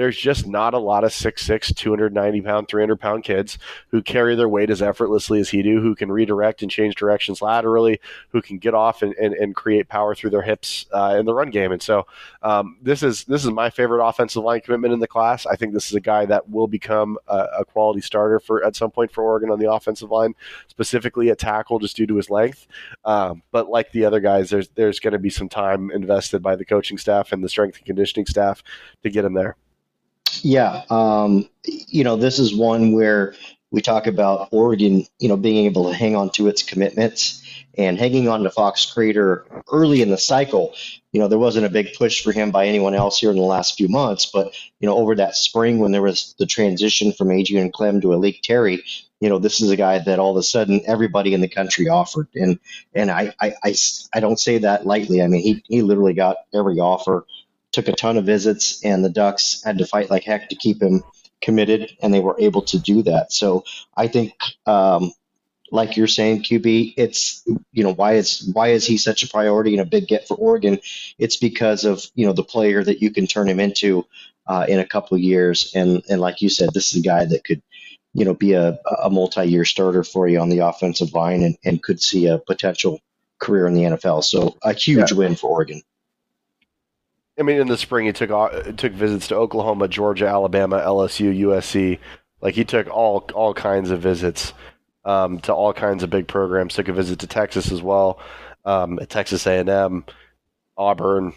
there's just not a lot of 6'6, 290 pound, 300 pound kids who carry their weight as effortlessly as he do, who can redirect and change directions laterally, who can get off and, and, and create power through their hips uh, in the run game. And so um, this is this is my favorite offensive line commitment in the class. I think this is a guy that will become a, a quality starter for at some point for Oregon on the offensive line, specifically at tackle, just due to his length. Um, but like the other guys, there's there's going to be some time invested by the coaching staff and the strength and conditioning staff to get him there. Yeah, um, you know, this is one where we talk about Oregon, you know, being able to hang on to its commitments and hanging on to Fox Crater early in the cycle. You know, there wasn't a big push for him by anyone else here in the last few months, but you know, over that spring when there was the transition from Adrian Klemm to A'lique Terry, you know, this is a guy that all of a sudden everybody in the country offered, and and I I, I, I don't say that lightly. I mean, he he literally got every offer took a ton of visits, and the Ducks had to fight like heck to keep him committed, and they were able to do that. So I think, um, like you're saying, QB, it's you know why is why is he such a priority and a big get for Oregon? It's because of you know the player that you can turn him into uh, in a couple of years, and and like you said, this is a guy that could you know be a, a multi-year starter for you on the offensive line and, and could see a potential career in the NFL. So a huge yeah. win for Oregon. I mean, in the spring, he took uh, took visits to Oklahoma, Georgia, Alabama, LSU, USC. Like he took all all kinds of visits um, to all kinds of big programs. Took a visit to Texas as well, um, at Texas A and M, Auburn.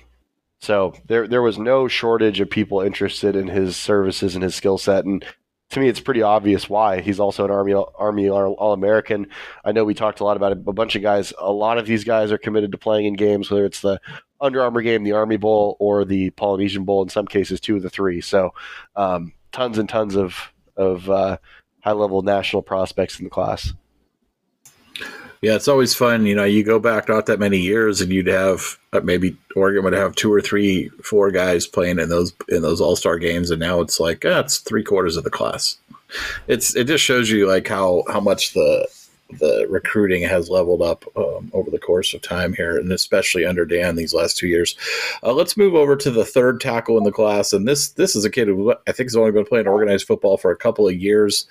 So there there was no shortage of people interested in his services and his skill set. And to me, it's pretty obvious why. He's also an Army Army All American. I know we talked a lot about it. A bunch of guys. A lot of these guys are committed to playing in games, whether it's the under Armour game, the Army Bowl, or the Polynesian Bowl. In some cases, two of the three. So, um, tons and tons of of uh, high level national prospects in the class. Yeah, it's always fun. You know, you go back not that many years, and you'd have uh, maybe Oregon would have two or three, four guys playing in those in those All Star games, and now it's like, ah, it's three quarters of the class. It's it just shows you like how how much the the recruiting has leveled up um, over the course of time here, and especially under Dan these last two years. Uh, let's move over to the third tackle in the class, and this this is a kid who I think has only been playing organized football for a couple of years.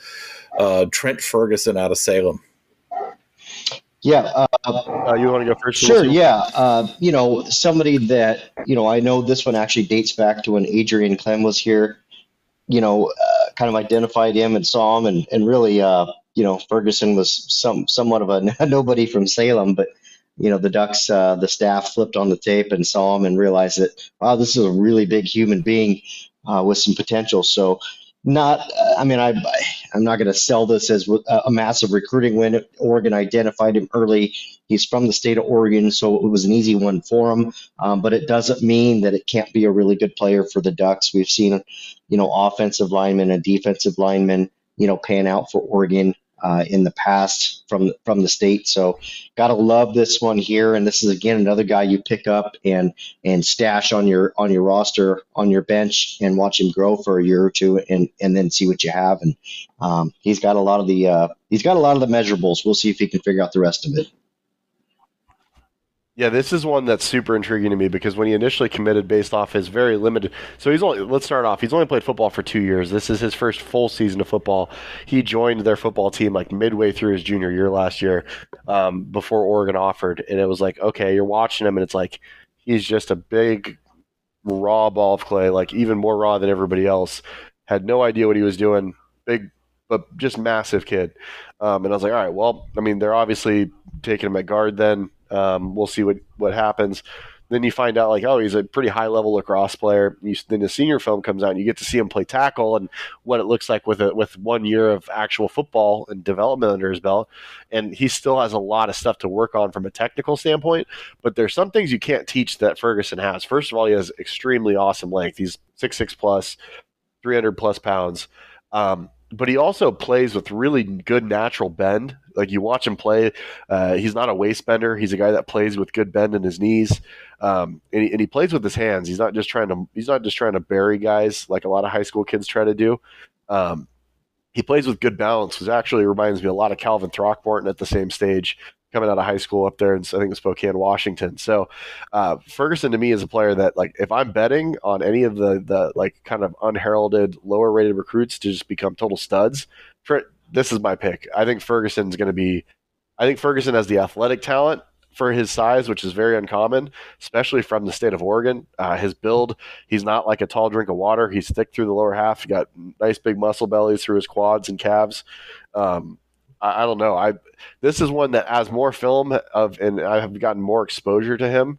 Uh, Trent Ferguson out of Salem. Yeah, uh, uh, you want to go first? Sure. Yeah, uh, you know somebody that you know I know this one actually dates back to when Adrian Klemm was here. You know, uh, kind of identified him and saw him, and and really you know, Ferguson was some somewhat of a nobody from Salem, but you know, the Ducks, uh, the staff flipped on the tape and saw him and realized that wow, this is a really big human being uh, with some potential. So not i mean i i'm not going to sell this as a massive recruiting win. Oregon identified him early. He's from the state of oregon so it was an easy one for him. Um, but it doesn't mean that it can't be a really good player for the ducks. We've seen you know offensive linemen and defensive linemen you know pan out for oregon uh, in the past from from the state. So gotta love this one here. And this is again another guy you pick up and and stash on your on your roster on your bench and watch him grow for a year or two and and then see what you have. And um, he's got a lot of the uh, he's got a lot of the measurables. We'll see if he can figure out the rest of it. Yeah, this is one that's super intriguing to me because when he initially committed based off his very limited so he's only let's start off, he's only played football for 2 years. This is his first full season of football. He joined their football team like midway through his junior year last year um, before Oregon offered and it was like, okay, you're watching him and it's like he's just a big raw ball of clay, like even more raw than everybody else. Had no idea what he was doing. Big but just massive kid. Um, and I was like, all right, well, I mean, they're obviously taking him at guard then. Um, we'll see what, what happens. Then you find out like, oh, he's a pretty high level lacrosse player. You, then the senior film comes out, and you get to see him play tackle and what it looks like with a, with one year of actual football and development under his belt. And he still has a lot of stuff to work on from a technical standpoint. But there's some things you can't teach that Ferguson has. First of all, he has extremely awesome length. He's six six plus, three hundred plus pounds. Um, but he also plays with really good natural bend. Like you watch him play, uh, he's not a waist bender. He's a guy that plays with good bend in his knees, um, and, he, and, he, plays with his hands. He's not just trying to he's not just trying to bury guys like a lot of high school kids try to do. Um, he plays with good balance, which actually reminds me a lot of Calvin Throckmorton at the same stage coming out of high school up there in I think in Spokane, Washington. So uh, Ferguson to me is a player that like if I'm betting on any of the the like kind of unheralded lower rated recruits to just become total studs, this is my pick. I think Ferguson's going to be. I think Ferguson has the athletic talent for his size, which is very uncommon, especially from the state of Oregon. Uh, his build, he's not like a tall drink of water. He's thick through the lower half. He got nice big muscle bellies through his quads and calves. Um, I, I, don't know. I this is one that as more film of and I have gotten more exposure to him,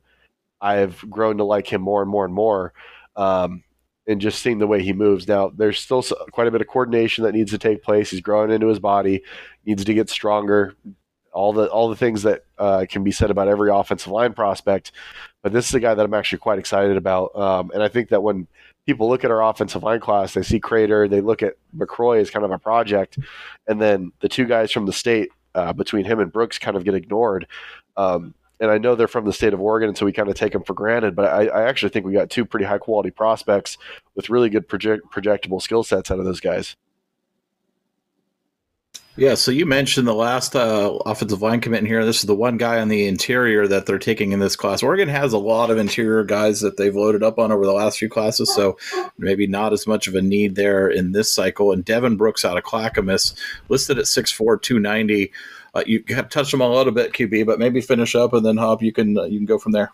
I have grown to like him more and more and more. Um, and just seeing the way he moves. Now, there's still quite a bit of coordination that needs to take place. He's growing into his body, needs to get stronger. All the all the things that uh, can be said about every offensive line prospect, but this is a guy that I'm actually quite excited about. Um, and I think that when people look at our offensive line class, they see Crater, they look at McCroy as kind of a project, and then the two guys from the state uh, between him and Brooks kind of get ignored. Um, and I know they're from the state of Oregon, and so we kind of take them for granted. But I, I actually think we got two pretty high quality prospects with really good project, projectable skill sets out of those guys. Yeah, so you mentioned the last uh, offensive line commit in here. This is the one guy on the interior that they're taking in this class. Oregon has a lot of interior guys that they've loaded up on over the last few classes, so maybe not as much of a need there in this cycle. And Devin Brooks out of Clackamas, listed at 6'4", 290. Uh, you have touched him a little bit, QB, but maybe finish up and then Hop, you can uh, you can go from there.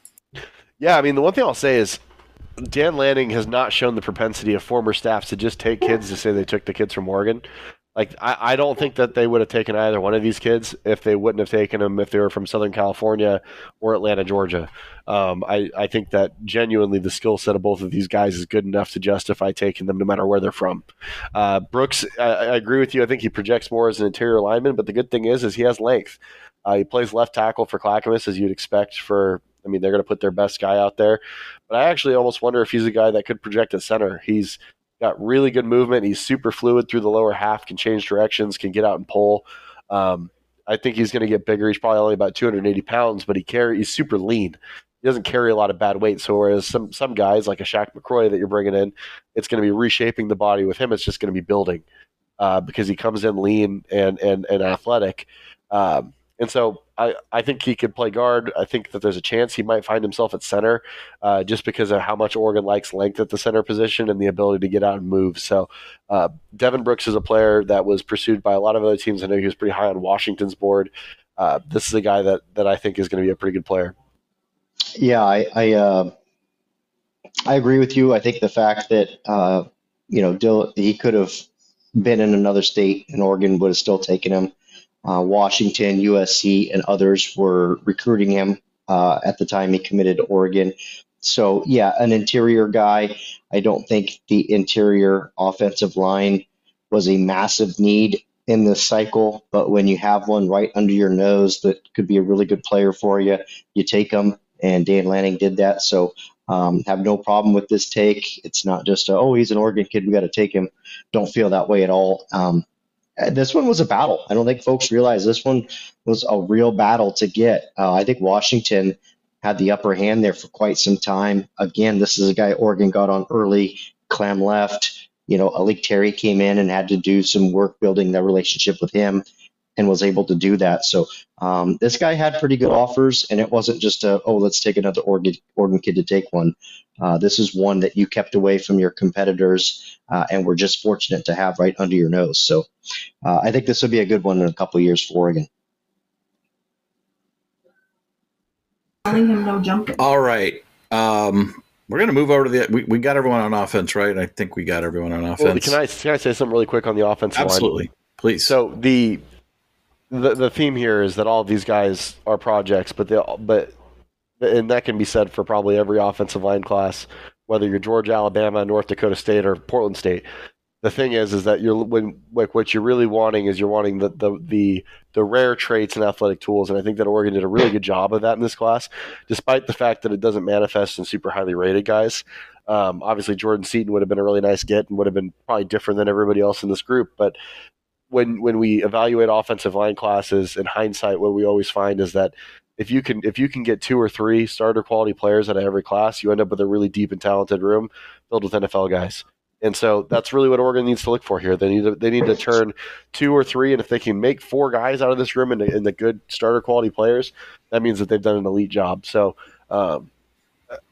Yeah, I mean the one thing I'll say is Dan Lanning has not shown the propensity of former staffs to just take kids to say they took the kids from Oregon. Like I, I don't think that they would have taken either one of these kids if they wouldn't have taken them if they were from Southern California or Atlanta, Georgia. Um, I, I think that genuinely the skill set of both of these guys is good enough to justify taking them no matter where they're from. Uh, Brooks, I, I, agree with you. I think he projects more as an interior lineman, but the good thing is, is he has length. Uh, he plays left tackle for Clackamas as you'd expect for. I mean, they're going to put their best guy out there, but I actually almost wonder if he's a guy that could project at center. He's got really good movement. He's super fluid through the lower half, can change directions, can get out and pull. Um, I think he's going to get bigger. He's probably only about 280 pounds, but he carry he's super lean. He doesn't carry a lot of bad weight. So whereas some some guys like a Shaq McCroy that you're bringing in, it's going to be reshaping the body. With him, it's just going to be building uh, because he comes in lean and and and athletic. Um, and so I, I think he could play guard. I think that there's a chance he might find himself at center uh, just because of how much Oregon likes length at the center position and the ability to get out and move. So uh, Devin Brooks is a player that was pursued by a lot of other teams. I know he was pretty high on Washington's board. Uh, this is a guy that, that I think is going to be a pretty good player. Yeah, I I, uh, I agree with you. I think the fact that uh, you know Dill, he could have been in another state, and Oregon would have still taken him. Uh, Washington, USC, and others were recruiting him uh, at the time he committed to Oregon. So, yeah, an interior guy. I don't think the interior offensive line was a massive need in this cycle, but when you have one right under your nose that could be a really good player for you, you take them. And Dan Lanning did that. So, um, have no problem with this take. It's not just, a, oh, he's an Oregon kid. We got to take him. Don't feel that way at all. Um, this one was a battle. I don't think folks realize this one was a real battle to get. Uh, I think Washington had the upper hand there for quite some time. Again, this is a guy Oregon got on early. Klemm left. You know, A'lique Terry came in and had to do some work building their relationship with him and was able to do that. So um, this guy had pretty good offers, and it wasn't just a, oh, let's take another Oregon, Oregon kid to take one. Uh, this is one that you kept away from your competitors uh, and were just fortunate to have right under your nose. So uh, I think this will be a good one in a couple years for Oregon. telling him no jumping. All right. Um, we're going to move over to the. We, we got everyone on offense, right? I think we got everyone on offense. Well, can I can I say something really quick on the offense? Absolutely. line? Please. So the, the the theme here is that all of these guys are projects, but they but and that can be said for probably every offensive line class, whether you're Georgia, Alabama, North Dakota State, or Portland State. The thing is is that you're when like what you're really wanting is you're wanting the, the the the rare traits and athletic tools and i think that oregon did a really good job of that in this class despite the fact that it doesn't manifest in super highly rated guys. Um, obviously jordan seaton would have been a really nice get and would have been probably different than everybody else in this group but when when we evaluate offensive line classes in hindsight what we always find is that if you can if you can get two or three starter quality players out of every class you end up with a really deep and talented room filled with nfl guys and so that's really what Oregon needs to look for here. They need to they need to turn two or three, and if they can make four guys out of this room and the good starter quality players, that means that they've done an elite job. So um,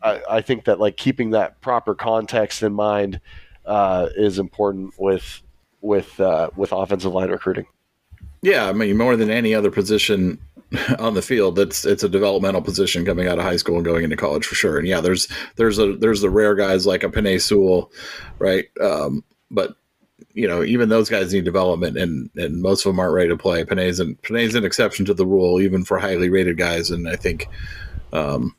I, I, think that like keeping that proper context in mind uh, is important with with uh, with offensive line recruiting. Yeah, I mean more than any other position on the field. It's it's a developmental position coming out of high school and going into college for sure. And yeah, there's there's a there's the rare guys like a Penei Sewell, right? Um, but you know, even those guys need development, and and most of them aren't ready to play. Penei's an Penei's an exception to the rule, even for highly rated guys. And I think um,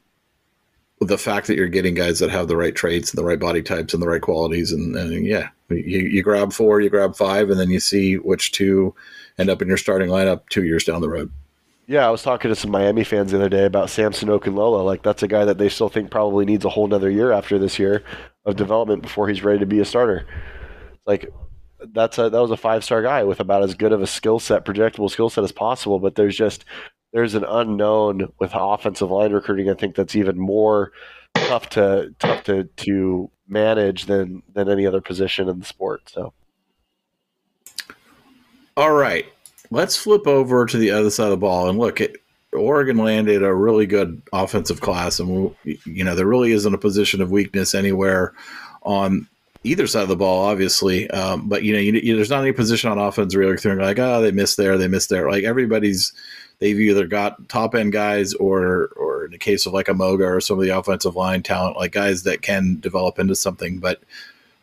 the fact that you're getting guys that have the right traits and the right body types and the right qualities, and, and yeah, you, you grab four, you grab five, and then you see which two end up in your starting lineup two years down the road. Yeah, I was talking to some Miami fans the other day about Samson Okunlola. Like that's a guy that they still think probably needs a whole nother year after this year of development before he's ready to be a starter. Like that's a that was a five star guy with about as good of a skill set, projectable skill set as possible. But there's just there's an unknown with offensive line recruiting. I think that's even more tough to tough to to manage than than any other position in the sport. So, all right, let's flip over to the other side of the ball and look at Oregon landed a really good offensive class, and you know there really isn't a position of weakness anywhere on either side of the ball, obviously. Um, but you know, you, you, there's not any position on offense where you're like, oh, they missed there, they missed there. Like everybody's, they've either got top end guys, or or in the case of like a Moga or some of the offensive line talent, like guys that can develop into something. But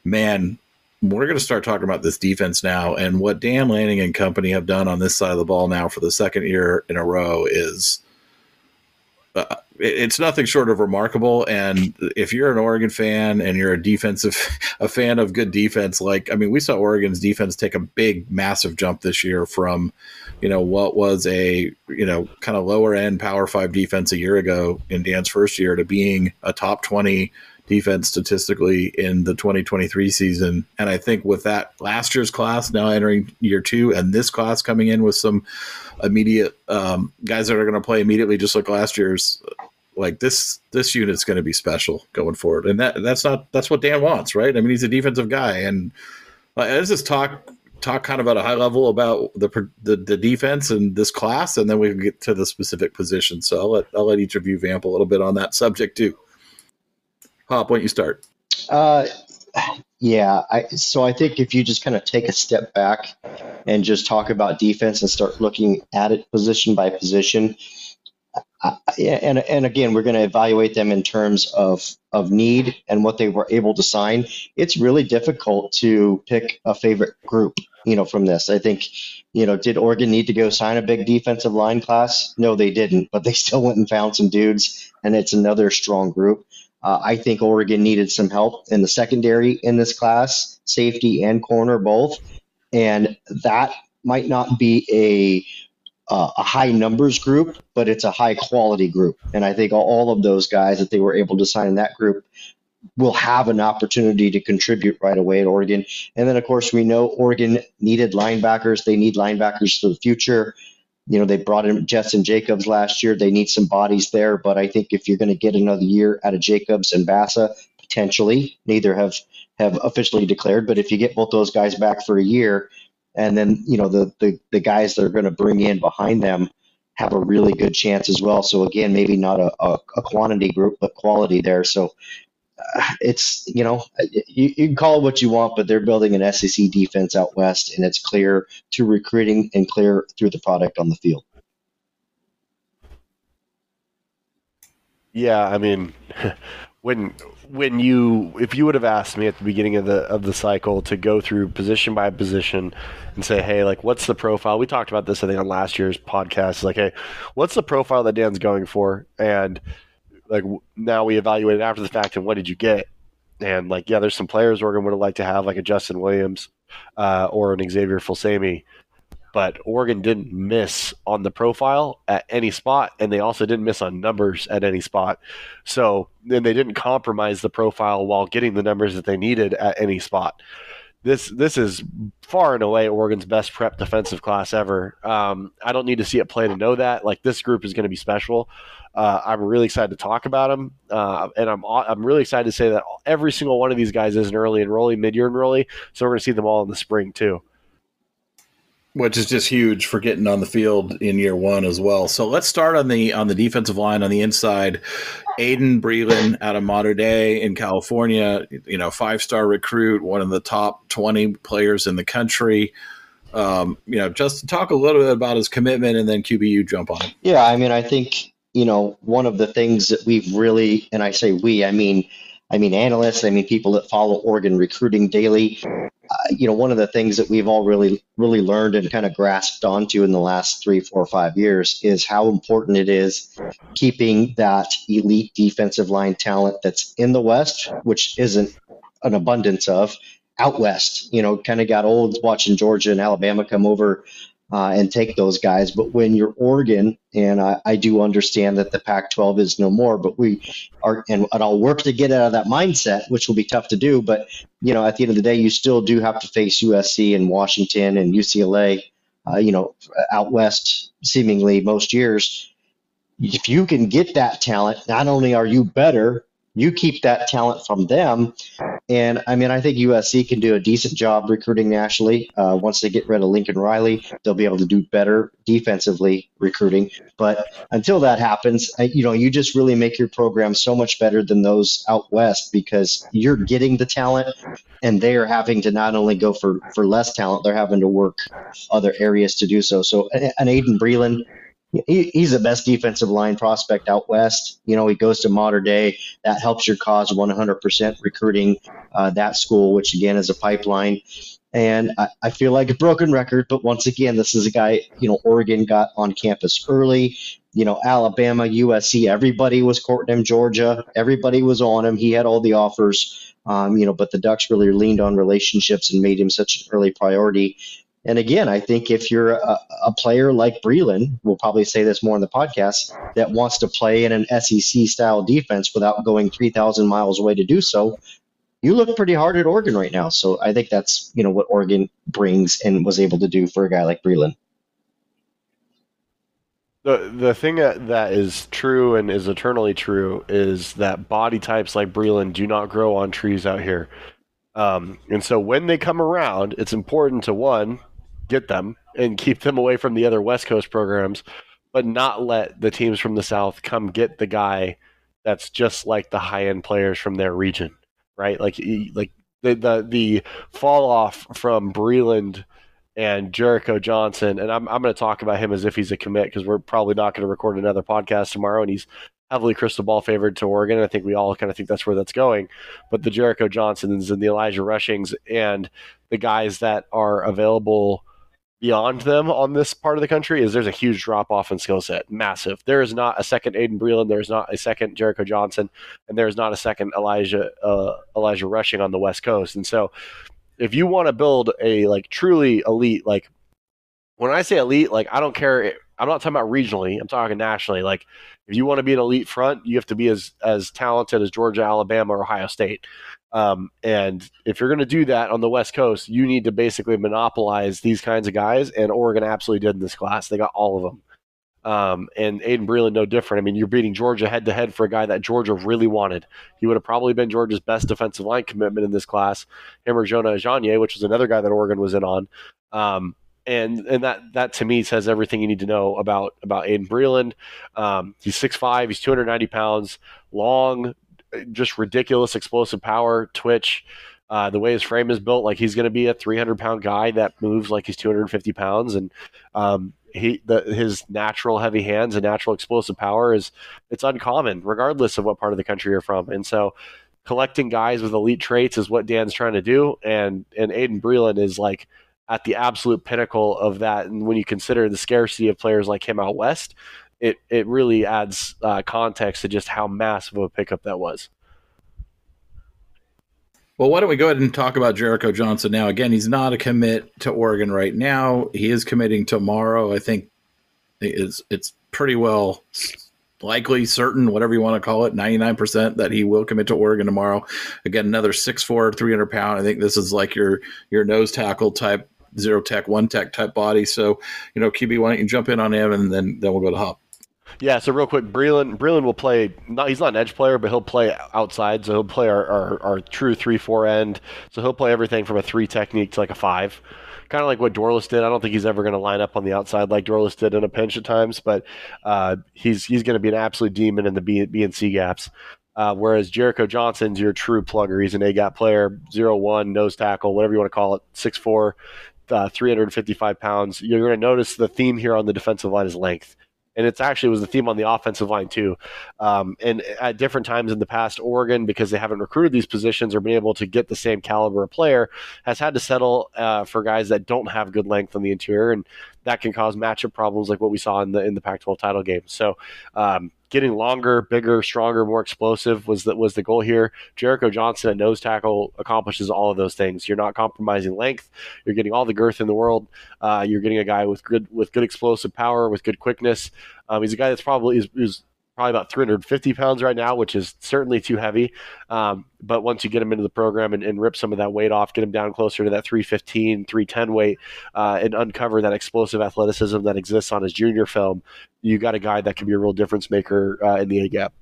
man, we're going to start talking about this defense now. And what Dan Lanning and company have done on this side of the ball now for the second year in a row is uh, it's nothing short of remarkable. And if you're an Oregon fan and you're a defensive, a fan of good defense, like, I mean, we saw Oregon's defense take a big, massive jump this year from, you know, what was a, you know, kind of lower end power five defense a year ago in Dan's first year to being a top 20 defense statistically in the 2023 season. And I think with that last year's class now entering year two and this class coming in with some immediate um, guys that are going to play immediately, just like last year's, like this this unit's going to be special going forward. And that that's not that's what Dan wants, right? I mean, he's a defensive guy, and uh, let's just talk talk kind of at a high level about the, the, the defense and this class, and then we can get to the specific position. So I'll let I'll let each of you vamp a little bit on that subject too. Hop, why don't you start? Uh, yeah, I, so I think if you just kind of take a step back and just talk about defense and start looking at it position by position, uh, and and again, we're going to evaluate them in terms of of need and what they were able to sign. It's really difficult to pick a favorite group, you know, from this. I think, you know, did Oregon need to go sign a big defensive line class? No, they didn't, but they still went and found some dudes, and it's another strong group. Uh, I think Oregon needed some help in the secondary in this class, safety and corner both, and that might not be a uh, a high numbers group, but it's a high quality group. And I think all of those guys that they were able to sign in that group will have an opportunity to contribute right away at Oregon. And then, of course, we know Oregon needed linebackers. They need linebackers for the future. You know, they brought in Jestin Jacobs last year. They need some bodies there. But I think if you're going to get another year out of Jacobs and Bassa, potentially, neither have have officially declared. But if you get both those guys back for a year, and then you know the the, the guys that are going to bring in behind them have a really good chance as well. So again, maybe not a, a, a quantity group, but quality there. So uh, it's you know you, you can call it what you want, but they're building an SEC defense out west, and it's clear through recruiting and clear through the product on the field. Yeah, I mean, when when you if you would have asked me at the beginning of the of the cycle to go through position by position and say, hey, like what's the profile? We talked about this I think on last year's podcast. Like, hey, what's the profile that Dan's going for? And like now we evaluate it after the fact and what did you get? And like, yeah, there's some players Oregon would have liked to have, like a Justin Williams uh, or an Xavier Filsaime but Oregon didn't miss on the profile at any spot, and they also didn't miss on numbers at any spot. So then they didn't compromise the profile while getting the numbers that they needed at any spot. This this is far and away Oregon's best prep defensive class ever. Um, I don't need to see it play to know that. Like this group is going to be special. Uh, I'm really excited to talk about them, uh, and I'm I'm really excited to say that every single one of these guys is an early enrollee, mid year enrollee. So we're going to see them all in the spring too which is just huge for getting on the field in year one as well. So let's start on the on the defensive line on the inside. Aydin Breland out of Mater Dei in California, you know, five star recruit, one of the top twenty players in the country. Um, you know, just talk a little bit about his commitment, and then QBU jump on. Yeah, I mean, I think you know one of the things that we've really, and I say we, I mean I mean, analysts, I mean, people that follow Oregon recruiting daily. Uh, you know, one of the things that we've all really, really learned and kind of grasped onto in the last three, four, five years is how important it is keeping that elite defensive line talent that's in the West, which isn't an abundance of, out west. You know, kind of got old watching Georgia and Alabama come over uh, and take those guys. But when you're Oregon, and I, I, do understand that the Pac-12 is no more, but we are, and, and, I'll work to get out of that mindset, which will be tough to do. But you know, at the end of the day, you still do have to face USC and Washington and UCLA. Uh, you know, out west, seemingly most years. If you can get that talent, not only are you better, you keep that talent from them. And I mean, I think USC can do a decent job recruiting nationally. Uh, once they get rid of Lincoln Riley, they'll be able to do better defensively recruiting. But until that happens, you know, you just really make your program so much better than those out west because you're getting the talent, and they are having to not only go for for less talent, they're having to work other areas to do so. So an Aydin Breland he, he's the best defensive line prospect out west. You know, he goes to Mater Dei. That helps your cause 100% recruiting uh, that school, which again is a pipeline. And I, I, feel like a broken record, but once again, this is a guy, you know, Oregon got on campus early. You know, Alabama, USC, everybody was courting him. Georgia, everybody was on him. He had all the offers, um, you know, but the Ducks really leaned on relationships and made him such an early priority. And again, I think if you're a, a, player like Breland, we'll probably say this more in the podcast, that wants to play in an SEC style defense without going 3,000 miles away to do so, you look pretty hard at Oregon right now. So I think that's you know what Oregon brings and was able to do for a guy like Breland. The the thing that, is true and is eternally true is that body types like Breland do not grow on trees out here. Um, and so when they come around, it's important to one get them and keep them away from the other West Coast programs, but not let the teams from the South come get the guy that's just like the high end players from their region, right? Like like the the, the fall off from Breland and Jericho Johnson. And I'm, I'm going to talk about him as if he's a commit because we're probably not going to record another podcast tomorrow. And he's heavily crystal ball favored to Oregon. I think we all kind of think that's where that's going. But the Jericho Johnsons and the Elijah Rushings and the guys that are available beyond them on this part of the country is there's a huge drop off in skill set, massive. There is not a second Aydin Breland, there is not a second Jericho Johnson, and there is not a second Elijah uh, Elijah Rushing on the West Coast. And so, if you want to build a like truly elite, like when I say elite, like I don't care. I'm not talking about regionally. I'm talking nationally. Like if you want to be an elite front, you have to be as as talented as Georgia, Alabama, or Ohio State. Um, and if you're going to do that on the West Coast, you need to basically monopolize these kinds of guys. And Oregon absolutely did in this class. They got all of them. Um, and Aydin Breland, no different. I mean, you're beating Georgia head to head for a guy that Georgia really wanted. He would have probably been Georgia's best defensive line commitment in this class. Him or Jonah Ajonye, which was another guy that Oregon was in on. Um, and and that that to me says everything you need to know about about Aydin Breland. Um, he's 6'5", he's 290 pounds, long, just ridiculous explosive power, twitch. Uh, the way his frame is built, like he's going to be a 300 pound guy that moves like he's 250 pounds, and um, he the, his natural heavy hands and natural explosive power is it's uncommon, regardless of what part of the country you're from. And so, collecting guys with elite traits is what Dan's trying to do, and and Aydin Breland is like at the absolute pinnacle of that. And when you consider the scarcity of players like him out west, it it really adds uh, context to just how massive of a pickup that was. Well, why don't we go ahead and talk about Jericho Johnson now? Again, he's not a commit to Oregon right now. He is committing tomorrow. I think it's it's pretty well likely, certain, whatever you want to call it, 99% that he will commit to Oregon tomorrow. Again, another 6'4", 300 pound. I think this is like your your nose tackle type, zero tech, one tech type body. So, you know, QB, why don't you jump in on him and then then we'll go to Hop. Yeah, so real quick, Breland Breland will play. Not he's not an edge player, but he'll play outside. So he'll play our, our, our true three four end. So he'll play everything from a three technique to like a five, kind of like what Dorlus did. I don't think he's ever going to line up on the outside like Dorlus did in a pinch at times, but uh, he's he's going to be an absolute demon in the B, B and C gaps. Uh, whereas Jericho Johnson's your true plugger. He's an A gap player, zero one nose tackle, whatever you want to call it, six four, uh, 355 pounds. You're going to notice the theme here on the defensive line is length and it's actually was the theme on the offensive line too. Um, and at different times in the past, Oregon, because they haven't recruited these positions or been able to get the same caliber of player, has had to settle uh, for guys that don't have good length on the interior, and that can cause matchup problems like what we saw in the in the Pac-12 title game. So um, getting longer, bigger, stronger, more explosive was the, was the goal here. Jericho Johnson at nose tackle accomplishes all of those things. You're not compromising length. You're getting all the girth in the world. Uh, you're getting a guy with good with good explosive power, with good quickness. Um, he's a guy that's probably is, is probably about 350 pounds right now, which is certainly too heavy. Um, but once you get him into the program and, and, rip some of that weight off, get him down closer to that 315, 310 weight, uh, and uncover that explosive athleticism that exists on his junior film, you got a guy that can be a real difference maker uh, in the A gap.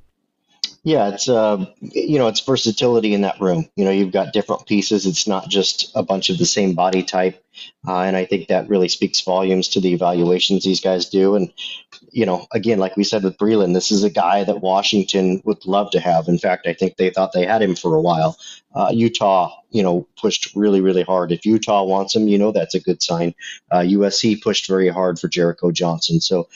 Yeah, it's uh, you know, it's versatility in that room. You know, you've got different pieces. It's not just a bunch of the same body type, uh, and I think that really speaks volumes to the evaluations these guys do. And you know, again, like we said with Breland, this is a guy that Washington would love to have. In fact, I think they thought they had him for a while. Uh, Utah, you know, pushed really, really hard. If Utah wants him, you know, that's a good sign. Uh, USC pushed very hard for Jericho Johnson. So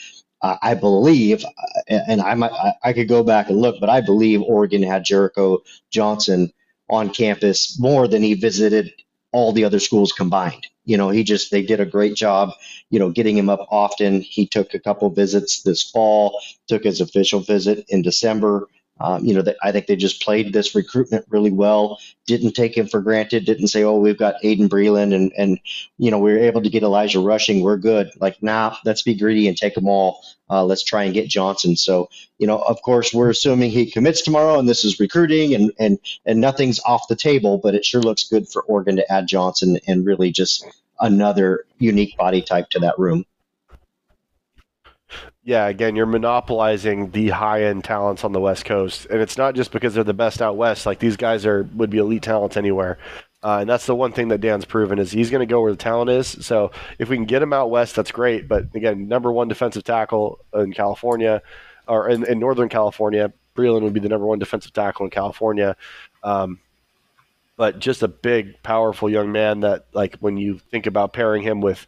uh, I believe, uh, and I might, I could go back and look, but I believe Oregon had Jericho Johnson on campus more than he visited all the other schools combined. You know, he just they did a great job, you know, getting him up often. He took a couple visits this fall, took his official visit in December. Um, you know, I think they just played this recruitment really well. Didn't take him for granted. Didn't say, "Oh, we've got Aydin Breland and and you know we were able to get Elijah Rushing. We're good." Like, nah, let's be greedy and take them all. Uh, let's try and get Johnson. So, you know, of course, we're assuming he commits tomorrow, and this is recruiting, and and and nothing's off the table. But it sure looks good for Oregon to add Johnson and really just another unique body type to that room yeah, again, you're monopolizing the high end talents on the West Coast, and it's not just because they're the best out west. Like these guys are would be elite talents anywhere, uh, and that's the one thing that Dan's proven is he's going to go where the talent is. So if we can get him out west, that's great. But again, number one defensive tackle in California, or in, in Northern California, Breland would be the number one defensive tackle in California. Um, but just a big, powerful young man that, like, when you think about pairing him with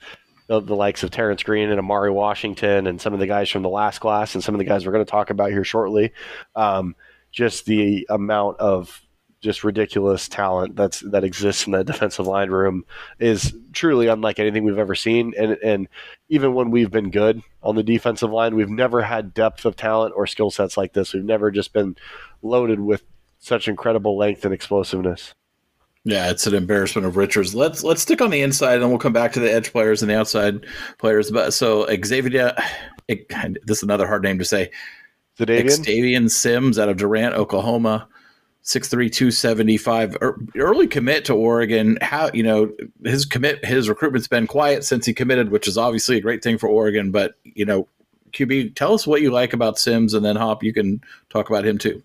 the, the, likes of Terrence Green and A'Mauri Washington and some of the guys from the last class and some of the guys we're going to talk about here shortly, um, just the amount of just ridiculous talent that's that exists in that defensive line room is truly unlike anything we've ever seen. And and even when we've been good on the defensive line, we've never had depth of talent or skill sets like this. We've never just been loaded with such incredible length and explosiveness. Yeah, it's an embarrassment of riches. Let's let's stick on the inside, and then we'll come back to the edge players and the outside players. But so Xavier, it, this is another hard name to say. Xavier Sims out of Durant, Oklahoma. six three two seventy five. Er, early commit to Oregon. How you know his commit his recruitment's been quiet since he committed, which is obviously a great thing for Oregon. But you know, QB, tell us what you like about Sims, and then Hop, you can talk about him too.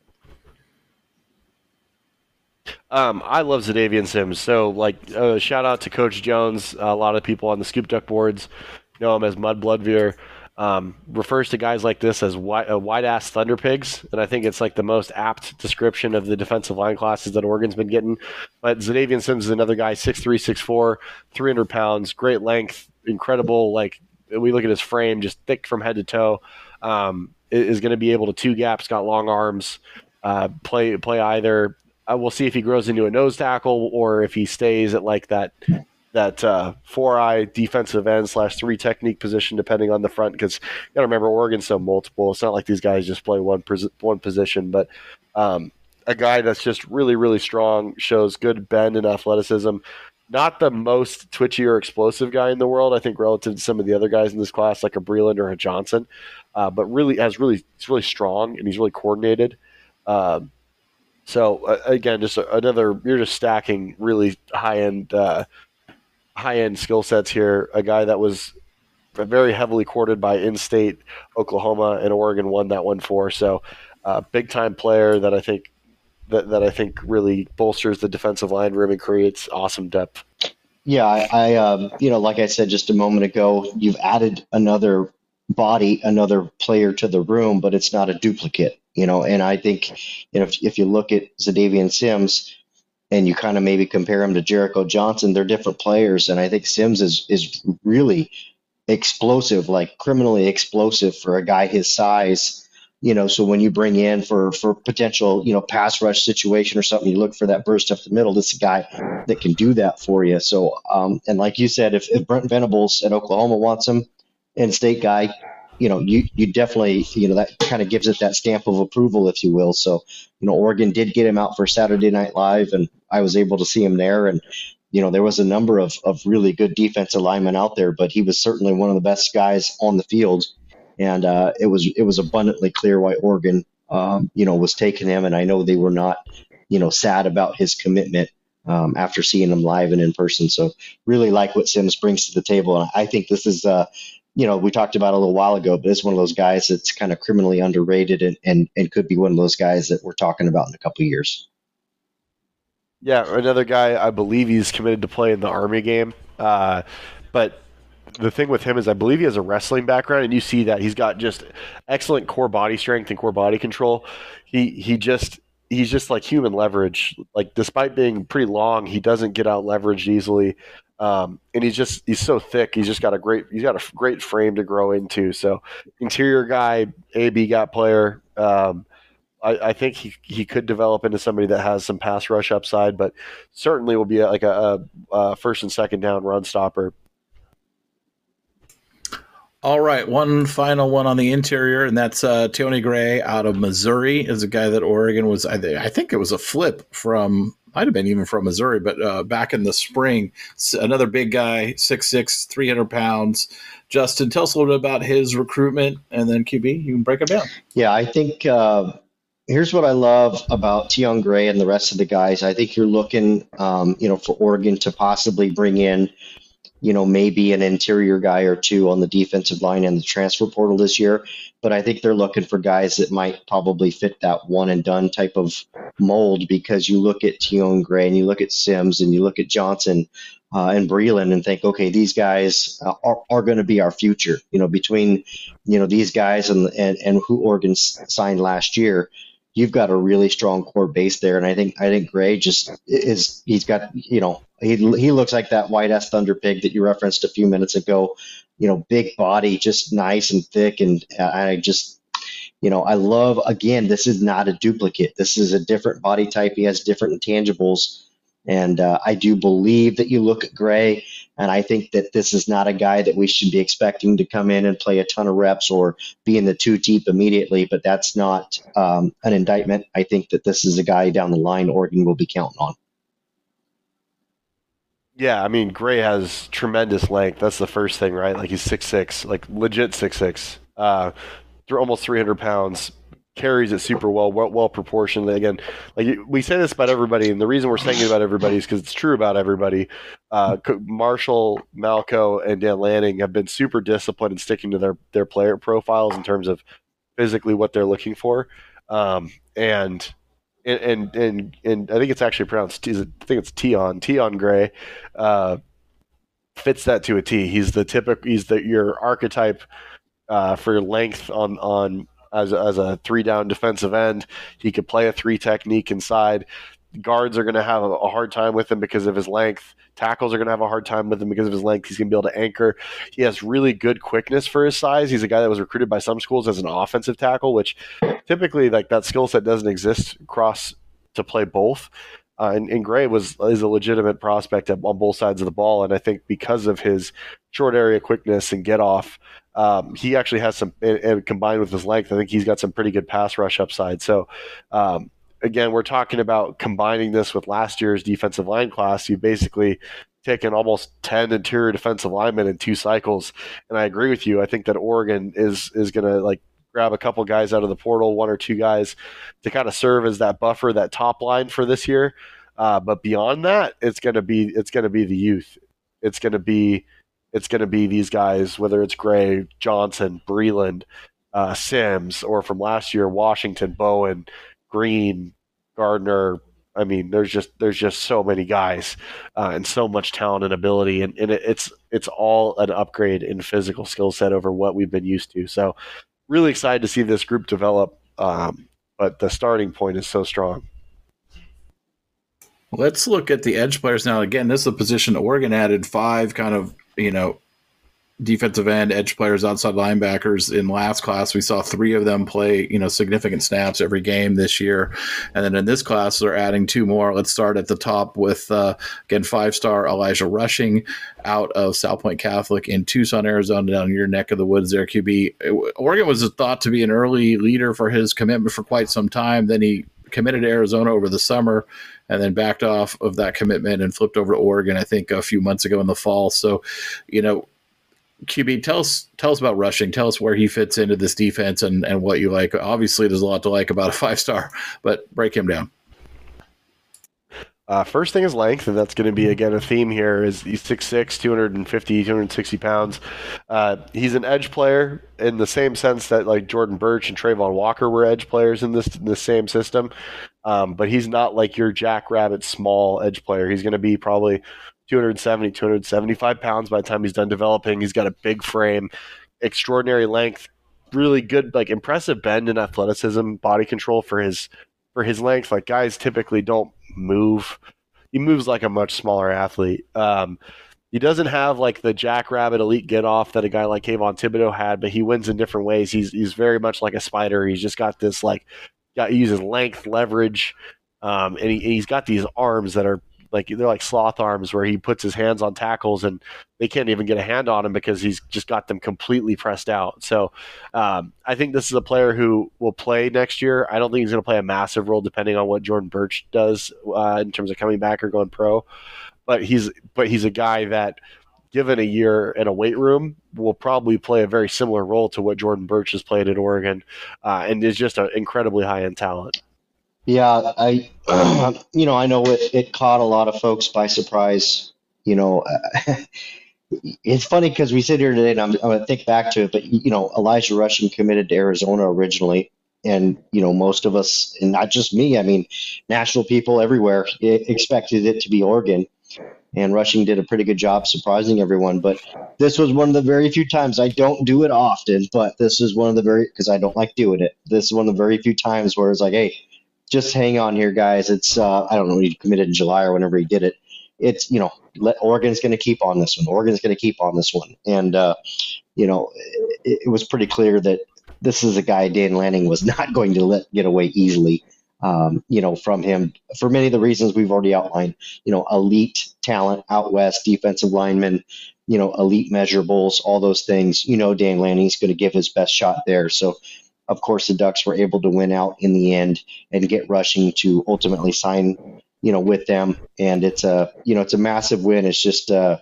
Um, I love Xadavien Sims. So, like, uh, shout out to Coach Jones. A lot of people on the Scoop Duck boards know him as Mud Bloodveer um, refers to guys like this as white, uh, white ass thunder pigs, and I think it's like the most apt description of the defensive line classes that Oregon's been getting. But Xadavien Sims is another guy, 6'3", 6'4", 300 pounds, great length, incredible. Like we look at his frame, just thick from head to toe. Um, is going to be able to two gaps, got long arms, uh, play play either. Uh, we'll see if he grows into a nose tackle or if he stays at like that that uh, four eye defensive end slash three technique position, depending on the front. Because you got to remember, Oregon's so multiple. It's not like these guys just play one one position, but um, a guy that's just really really strong, shows good bend and athleticism. Not the most twitchy or explosive guy in the world, I think, relative to some of the other guys in this class, like a Breeland or a Johnson, uh, but really has really he's really strong and he's really coordinated. Um, so uh, again, just another you're just stacking really high end uh, high end skill sets here. A guy that was very heavily courted by in-state Oklahoma and Oregon won that one for. So, uh, big time player that I think that, that I think really bolsters the defensive line room and creates awesome depth. Yeah, I, I um, you know, like I said just a moment ago, you've added another body, another player to the room, but it's not a duplicate, you know. And I think, you know, if, if you look at Xadavien Sims, and you kind of maybe compare him to Jericho Johnson, they're different players. And I think Sims is is really explosive, like criminally explosive for a guy his size. You know, so when you bring in for for potential, you know, pass rush situation or something, you look for that burst up the middle. This guy that can do that for you. So, um, and like you said, if, if Brent Venables at Oklahoma wants him, and state guy, you know, you you definitely, you know, that kind of gives it that stamp of approval, if you will. So, you know, Oregon did get him out for Saturday Night Live, and I was able to see him there. And you know, there was a number of of really good defensive linemen out there, but he was certainly one of the best guys on the field. And uh, it was it was abundantly clear why Oregon, um, you know, was taking him. And I know they were not, you know, sad about his commitment. Um, after seeing him live and in person. So really like what Sims brings to the table. And I think this is, uh, you know, we talked about a little while ago, but it's one of those guys that's kind of criminally underrated and, and, and could be one of those guys that we're talking about in a couple years. Yeah, another guy, I believe he's committed to play in the Army game. Uh, but the thing with him is I believe he has a wrestling background, and you see that he's got just excellent core body strength and core body control. He he just he's just like human leverage. Like despite being pretty long, he doesn't get out leveraged easily. Um, and he's just he's so thick. He's just got a great he's got a great frame to grow into. So interior guy, A B gap player. Um, I, I, think he he could develop into somebody that has some pass rush upside, but certainly will be like a, a, a first and second down run stopper. All right, one final one on the interior, and that's uh, Tony Gray out of Missouri. Is a guy that Oregon was. I think it was a flip from might have been even from Missouri, but uh, back in the spring, another big guy, 6'6", 300 pounds. Justin, tell us a little bit about his recruitment, and then QB, you can break it down. Yeah, I think uh, here's what I love about Tionne Gray and the rest of the guys. I think you're looking, um, you know, for Oregon to possibly bring in – you know, maybe an interior guy or two on the defensive line in the transfer portal this year. But I think they're looking for guys that might probably fit that one and done type of mold because you look at Tionne Gray and you look at Sims and you look at Johnson uh, and Breeland and think, okay, these guys are, are going to be our future. You know, between, you know, these guys and, and, and who Oregon signed last year, you've got a really strong core base there. And I think I think Gray just is he's got you know he he looks like that white ass thunder pig that you referenced a few minutes ago. You know, big body, just nice and thick, and I just you know I love again. This is not a duplicate. This is a different body type. He has different intangibles. And uh, I do believe that you look at Gray and I think that this is not a guy that we should be expecting to come in and play a ton of reps or be in the two deep immediately, but that's not um, an indictment. I think that this is a guy down the line Oregon will be counting on. Yeah, I mean, Gray has tremendous length. That's the first thing, right? Like he's six six, like legit six six. Uh, almost 300 pounds, carries it super well, well, well proportioned. Again, like we say this about everybody, and the reason we're saying it about everybody is because it's true about everybody. Uh, Marshall, Malco, and Dan Lanning have been super disciplined in sticking to their their player profiles in terms of physically what they're looking for, um, and. And, and and I think it's actually pronounced. I think it's Tionne Tionne Gray, uh, fits that to a T. He's the typical. He's the your archetype uh, for length on on as, as a three down defensive end. He could play a three technique inside. Guards are going to have a, hard time with him because of his length. Tackles are going to have a hard time with him because of his length. He's going to be able to anchor. He has really good quickness for his size. He's a guy that was recruited by some schools as an offensive tackle, which typically like that skill set doesn't exist across to play both. Uh, and, and, Gray was is a legitimate prospect on both sides of the ball, and I think because of his short area quickness and get off, um, he actually has some, and, and, combined with his length, I think he's got some pretty good pass rush upside. So, um, again, we're talking about combining this with last year's defensive line class. You basically taken almost 10 interior defensive linemen in two cycles. And I agree with you. I think that Oregon is, is going to like grab a couple guys out of the portal, one or two guys to kind of serve as that buffer, that top line for this year. Uh, but beyond that, it's going to be, it's going to be the youth. It's going to be, it's going to be these guys, whether it's Gray, Johnson, Breeland, uh, Sims, or from last year, Washington, Bowen, Green, Gardner. I mean, there's just there's just so many guys uh, and so much talent and ability, and, and it, it's it's all an upgrade in physical skill set over what we've been used to. So, really excited to see this group develop. Um, but the starting point is so strong. Let's look at the edge players now. Again, this is a position Oregon added five kind of you know, defensive end, edge players, outside linebackers. In last class, we saw three of them play, you know, significant snaps every game this year. And then in this class, they're adding two more. Let's start at the top with, uh, again, five star Elijah Rushing out of Salpointe Catholic in Tucson, Arizona, down your neck of the woods there, QB. Oregon was thought to be an early leader for his commitment for quite some time. Then he committed to Arizona over the summer and then backed off of that commitment and flipped over to Oregon, I think, a few months ago in the fall. So, you know, QB, tell us tell us about rushing. Tell us where he fits into this defense and, and what you like. Obviously, there's a lot to like about a five star, but break him down. Uh, first thing is length, and that's going to be again a theme here. Is he's 6'6", 250, 260 pounds. Uh, he's an edge player in the same sense that like Jordan Burch and Travon Walker were edge players in this in the same system. Um, but he's not like your Jackrabbit small edge player. He's going to be probably 270, 275 pounds by the time he's done developing. He's got a big frame, extraordinary length, really good, like impressive bend and athleticism, body control for his for his length. Like guys typically don't move. He moves like a much smaller athlete. Um, he doesn't have like the jackrabbit elite get off that a guy like Kayvon Thibodeaux had, but he wins in different ways. He's he's very much like a spider. He's just got this like got he uses length, leverage, um, and, he, he's got these arms that are like they're like sloth arms where he puts his hands on tackles and they can't even get a hand on him because he's just got them completely pressed out. So um, I think this is a player who will play next year. I don't think he's going to play a massive role depending on what Jordan Burch does uh, in terms of coming back or going pro. But he's but he's a guy that given a year in a weight room, will probably play a very similar role to what Jordan Burch has played at Oregon, uh, and is just an incredibly high end talent. Yeah, I, you know, I know it, it caught a lot of folks by surprise. You know, uh, it's funny because we sit here today and I'm, I'm going to think back to it, but, you know, Elijah Rushing committed to Arizona originally. And, you know, most of us, and not just me, I mean, national people everywhere expected it to be Oregon. and Rushing did a pretty good job surprising everyone. But this was one of the very few times I don't do it often, but this is one of the very because I don't like doing it. This is one of the very few times where it's like, hey, just hang on here, guys. It's uh, I don't know he committed in July or whenever he did it. It's you know, let Oregon's going to keep on this one. Oregon's going to keep on this one, and uh, you know, it, it was pretty clear that this is a guy Dan Lanning was not going to let get away easily. Um, you know, from him for many of the reasons we've already outlined. You know, elite talent out west, defensive lineman, you know, elite measurables, all those things. You know, Dan Lanning's going to give his best shot there. So, of course, the Ducks were able to win out in the end and get rushing to ultimately sign, you know, with them. And it's a, you know, it's a massive win. It's just, uh,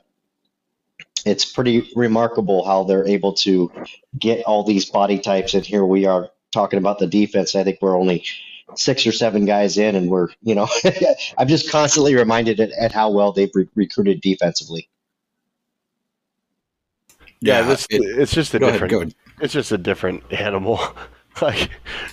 it's pretty remarkable how they're able to get all these body types. And here we are talking about the defense. I think we're only six or seven guys in, and we're, you know, I'm just constantly reminded at, at how well they've re- recruited defensively. Yeah, Yeah, this, it- it's just a different. ahead. It's just a different animal. like,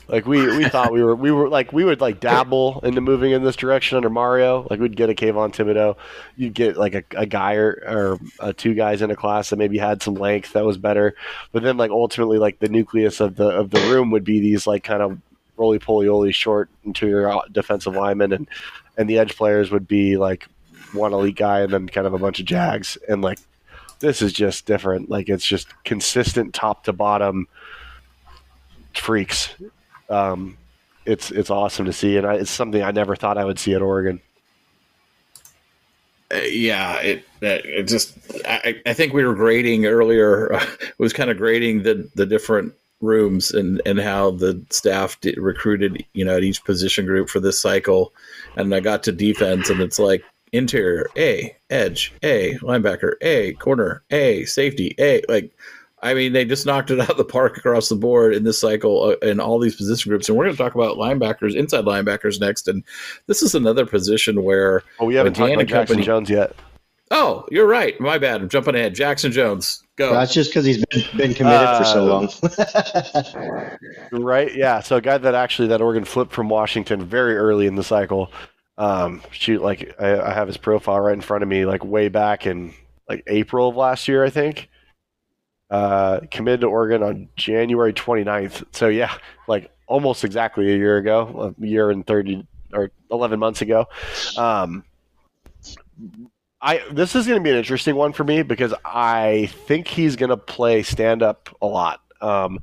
like we we thought we were we were like we would like dabble into moving in this direction under Mario. Like we'd get a Kayvon Thibodeaux, you'd get like a, a guy or, or uh, two guys in a class that maybe had some length that was better. But then like ultimately like the nucleus of the of the room would be these like kind of roly poly oly short interior defensive linemen and and the edge players would be like one elite guy and then kind of a bunch of jags and like this is just different. Like it's just consistent top to bottom freaks. Um, it's it's awesome to see, and I, it's something I never thought I would see at Oregon. Uh, yeah, it it it just I, I think we were grading earlier. Uh, was kind of grading the the different rooms and and how the staff did, recruited you know at each position group for this cycle, and I got to defense and it's like interior A, edge A, linebacker A, corner A, safety A, like. I mean, they just knocked it out of the park across the board in this cycle uh, in all these position groups. And we're going to talk about linebackers, inside linebackers next. And this is another position where Oh, we haven't when talked Dan about Jackson company- Jones yet. Oh, you're right. My bad. I'm jumping ahead. Jackson Jones, go. That's just because he's been, been committed for so Uh, long. Right? Yeah. So a guy that actually that Oregon flipped from Washington very early in the cycle. Um, shoot, like I, I have his profile right in front of me, like way back in like April of last year, I think. Uh, committed to Oregon on January 29th. So yeah, like almost exactly a year ago, a year and 30 or 11 months ago. Um, I this is going to be an interesting one for me because I think he's going to play stand up a lot. Um,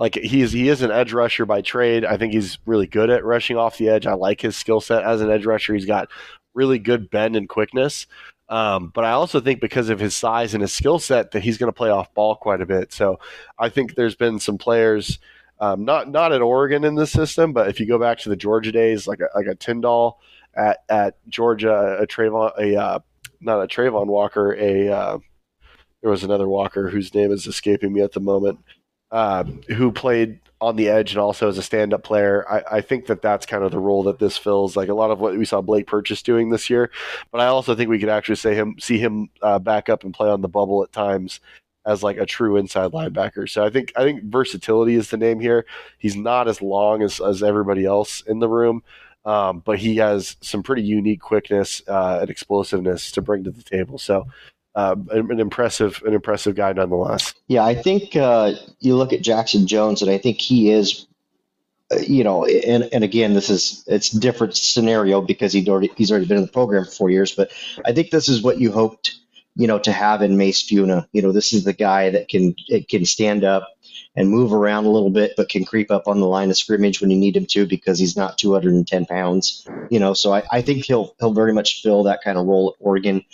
like he's he is an edge rusher by trade. I think he's really good at rushing off the edge. I like his skill set as an edge rusher. He's got really good bend and quickness. Um, but I also think because of his size and his skill set that he's going to play off ball quite a bit. So I think there's been some players, um, not not at Oregon in this system, but if you go back to the Georgia days, like a, like a Tyndall at at Georgia, a Travon, a uh, not a Travon Walker, a uh, there was another Walker whose name is escaping me at the moment, um, who played on the edge and also as a stand-up player. I, I think that that's kind of the role that this fills. Like a lot of what we saw Blake Purchase doing this year, but I also think we could actually say him see him uh, back up and play on the bubble at times as like a true inside linebacker. So I think I think versatility is the name here. He's not as long as as everybody else in the room. Um, but he has some pretty unique quickness uh, and explosiveness to bring to the table. So, um, an, impressive, an impressive guy nonetheless. Yeah, I think uh, you look at Jackson Jones, and I think he is, uh, you know, and and again, this is it's different scenario because he'd already he's already been in the program for four years, but I think this is what you hoped, you know, to have in Mase Funa. You know, this is the guy that can can stand up and move around a little bit, but can creep up on the line of scrimmage when you need him to because he's not 210 pounds. You know, so I, I think he'll he'll very much fill that kind of role at Oregon.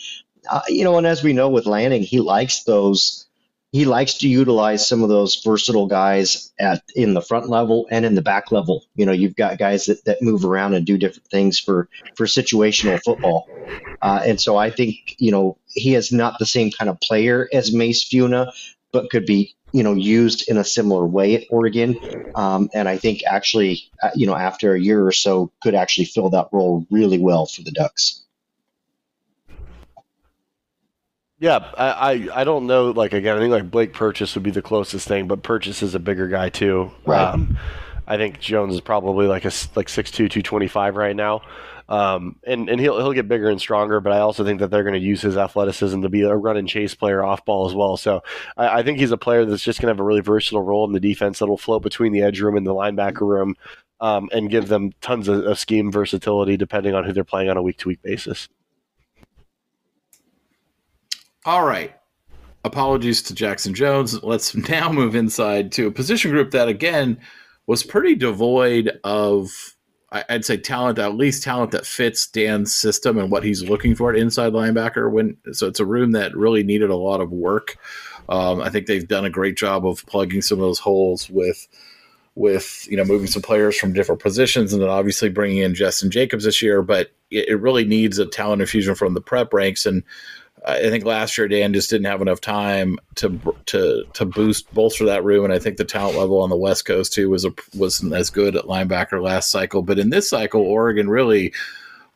Uh, you know, and as we know with Lanning, he likes those he likes to utilize some of those versatile guys at in the front level and in the back level. You know, you've got guys that, that move around and do different things for for situational football. Uh, and so I think you know he is not the same kind of player as Mase Funa, but could be you know used in a similar way at Oregon. Um, and I think actually uh, you know after a year or so could actually fill that role really well for the Ducks. Yeah, I, I, I don't know. Like again, I think like Blake Purchase would be the closest thing, but Purchase is a bigger guy too. Right. Um, I think Jones is probably like a like 6'2", 225 right now. Um, and and he'll he'll get bigger and stronger, but I also think that they're going to use his athleticism to be a run and chase player off ball as well. So I, I think he's a player that's just going to have a really versatile role in the defense that'll float between the edge room and the linebacker room, um, and give them tons of, of scheme versatility depending on who they're playing on a week to week basis. All right. Apologies to Jackson Jones. Let's now move inside to a position group that, again, was pretty devoid of, I'd say, talent, at least talent that fits Dan's system and what he's looking for at inside linebacker. When so, it's a room that really needed a lot of work. Um, I think they've done a great job of plugging some of those holes with with you know moving some players from different positions and then obviously bringing in Jestin Jacobs this year. But it, it really needs a talent infusion from the prep ranks and I think last year Dan just didn't have enough time to to to boost bolster that room, and I think the talent level on the West Coast too was a, wasn't as good at linebacker last cycle. But in this cycle, Oregon really,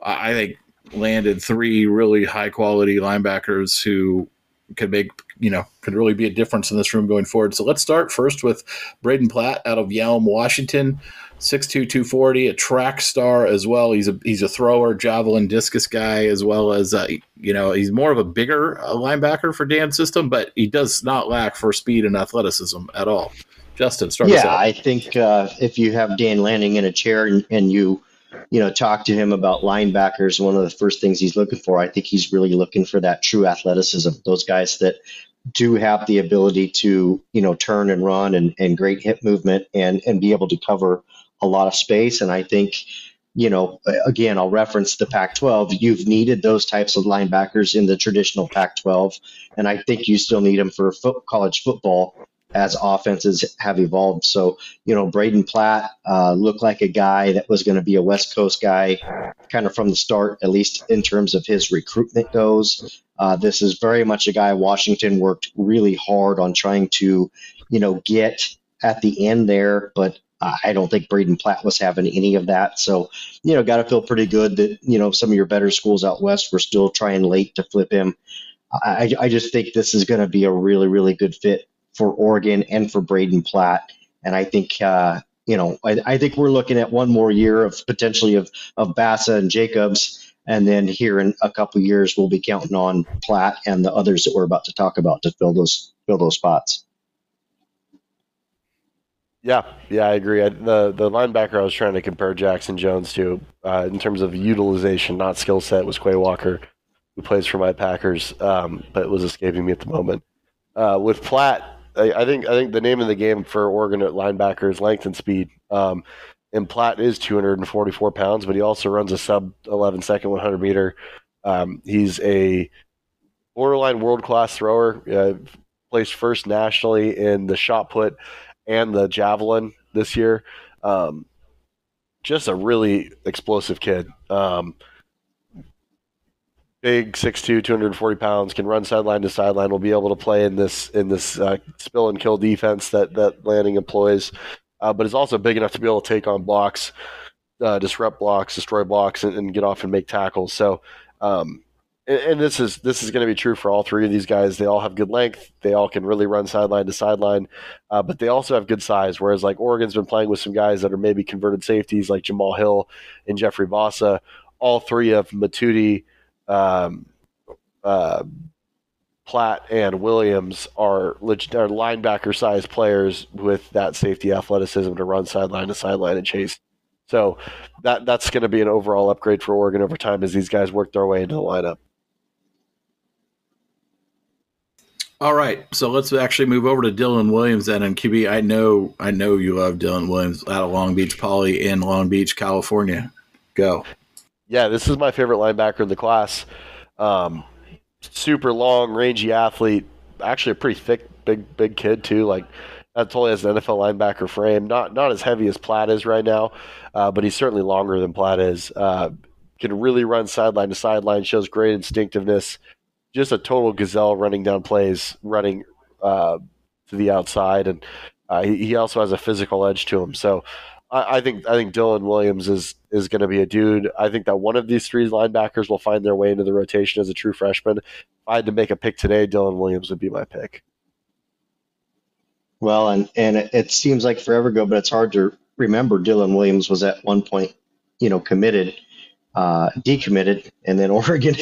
I think, landed three really high quality linebackers who could make you know could really be a difference in this room going forward. So let's start first with Braden Platt out of Yelm, Washington. 6'2", 240, a track star as well. He's a he's a thrower, javelin, discus guy as well as uh, you know he's more of a bigger uh, linebacker for Dan's system, but he does not lack for speed and athleticism at all. Justin, start. Yeah, I think uh, if you have Dan Lanning in a chair and, and you you know talk to him about linebackers, one of the first things he's looking for, I think he's really looking for that true athleticism. Those guys that do have the ability to you know turn and run and, and great hip movement and and be able to cover a lot of space. And I think, you know, again, I'll reference the Pac 12. You've needed those types of linebackers in the traditional Pac 12. And I think you still need them for fo- college football as offenses have evolved. So, you know, Braden Platt uh, looked like a guy that was going to be a West Coast guy kind of from the start, at least in terms of his recruitment goes. Uh, this is very much a guy Washington worked really hard on trying to, you know, get at the end there, but I don't think Braden Platt was having any of that. So, you know, got to feel pretty good that, you know, some of your better schools out west were still trying late to flip him. I, I just think this is going to be a really, really good fit for Oregon and for Braden Platt. And I think, uh, you know, I, I think we're looking at one more year of potentially of, of Bassa and Jacobs. And then here in a couple years, we'll be counting on Platt and the others that we're about to talk about to fill those fill those spots. Yeah, yeah, I agree. I, the the linebacker I was trying to compare Jackson Jones to uh, in terms of utilization, not skill set, was Quay Walker, who plays for my Packers, um, but was escaping me at the moment. Uh, with Platt, I, I, think I think the name of the game for Oregon at linebacker is length and speed. Um, and Platt is 244 pounds, but he also runs a sub 11 second 100 meter. Um, he's a borderline world class thrower. Uh, placed first nationally in the shot put and the javelin this year. Um, just a really explosive kid. Um, big 6'2", 240 pounds, can run sideline to sideline. Will be able to play in this in this uh, spill and kill defense that that Lanning employs, uh, but is also big enough to be able to take on blocks, uh, disrupt blocks, destroy blocks, and, and, get off and make tackles. So. Um, and, this is this is going to be true for all three of these guys. They all have good length. They all can really run sideline to sideline, uh, but they also have good size. Whereas like Oregon's been playing with some guys that are maybe converted safeties like Jamal Hill and Jeffrey Bassa. All three of Mothudi, um, uh, Platt, and Williams are legit, are linebacker size players with that safety athleticism to run sideline to sideline and chase. So that that's going to be an overall upgrade for Oregon over time as these guys work their way into the lineup. All right, so let's actually move over to Dylan Williams then. And QB, I know, I know you love Dylan Williams out of Long Beach Poly in Long Beach, California. Go. Yeah, this is my favorite linebacker in the class. Um, super long, rangy athlete. Actually, a pretty thick, big, big kid too. Like that totally has an NFL linebacker frame. Not not as heavy as Platt is right now, uh, but he's certainly longer than Platt is. Uh, can really run sideline to sideline. Shows great instinctiveness just a total gazelle running down plays, running uh, to the outside, and uh, he, he, also has a physical edge to him. So I, I think I think Dylan Williams is is going to be a dude. I think that one of these three linebackers will find their way into the rotation as a true freshman. If I had to make a pick today, Dylan Williams would be my pick. Well, and and it, it seems like forever ago, but it's hard to remember. Dylan Williams was at one point, you know, committed uh, decommitted, and then Oregon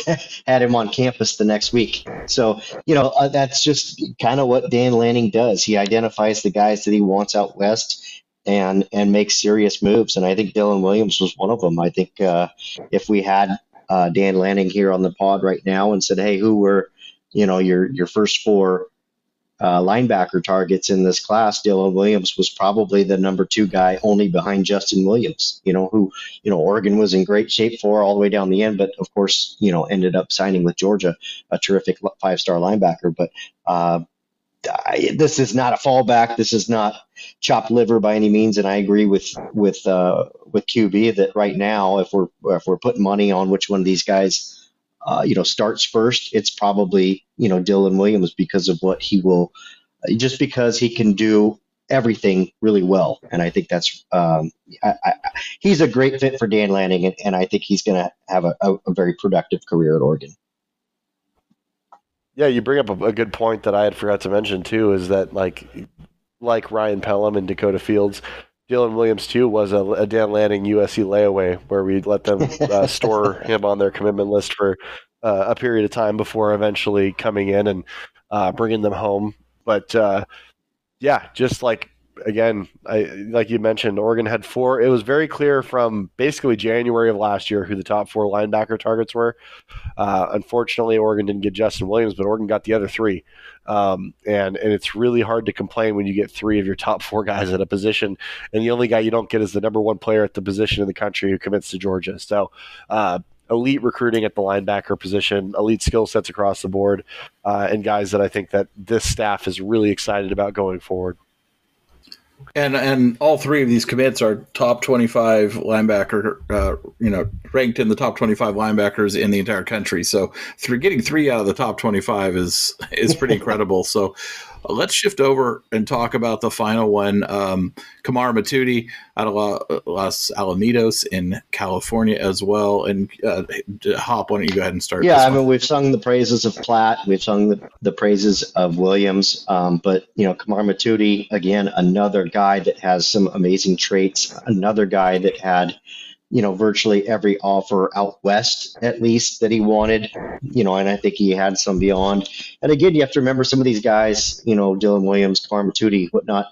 had him on campus the next week. So, you know, uh, that's just kind of what Dan Lanning does. He identifies the guys that he wants out west and and makes serious moves. And I think Dylan Williams was one of them. I think uh, if we had uh, Dan Lanning here on the pod right now and said, "Hey, who were you know your your first four uh, linebacker targets in this class, Dylan Williams was probably the number two guy, only behind Justin Williams. You know, who you know Oregon was in great shape for all the way down the end, but of course, you know, ended up signing with Georgia, a terrific five star linebacker. But uh, I, this is not a fallback. This is not chopped liver by any means. And I agree with with uh, with QB that right now, if we're if we're putting money on which one of these guys uh, you know, starts first, it's probably, you know, Dylan Williams because of what he will, just because he can do everything really well. And I think that's, um, I, I, he's a great fit for Dan Lanning, and, and I think he's going to have a, a, a, very productive career at Oregon. Yeah, you bring up a, a good point that I had forgot to mention too, is that like, like Ryan Pellum and Dakota Fields, Dylan Williams too was a, a, Dan Lanning USC layaway where we let them uh, store him on their commitment list for uh, a period of time before eventually coming in and uh, bringing them home. But uh, yeah, just like again, I, like you mentioned, Oregon had four. It was very clear from basically January of last year who the top four linebacker targets were. Uh, unfortunately, Oregon didn't get Justin Williams, but Oregon got the other three. Um, and and it's really hard to complain when you get three of your top four guys at a position, and the only guy you don't get is the number one player at the position in the country who commits to Georgia. So. Uh, elite recruiting at the linebacker position, elite skill sets across the board, uh, and guys that I think that this staff is really excited about going forward. And and all three of these commits are top twenty five linebacker, uh, you know, ranked in the top twenty five linebackers in the entire country. So, through getting three out of the top twenty five is is pretty incredible. So, let's shift over and talk about the final one. Um, Kamar Mothudi out of Los Alamitos in California as well. And uh, Hop, why don't you go ahead and start? Yeah, I mean, we've sung the praises of Platt, we've sung the, the praises of Williams, um, but you know, Kamar Mothudi again, another guy that has some amazing traits, another guy that had you know, virtually every offer out west, at least that he wanted, you know, and I think he had some beyond. And again, you have to remember some of these guys, you know, Dylan Williams, Kamar Mothudi, whatnot.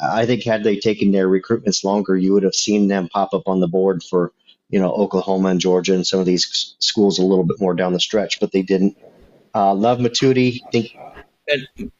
I think had they taken their recruitments longer, you would have seen them pop up on the board for, you know, Oklahoma and Georgia and some of these schools a little bit more down the stretch, but they didn't. Uh, love Mothudi. Think and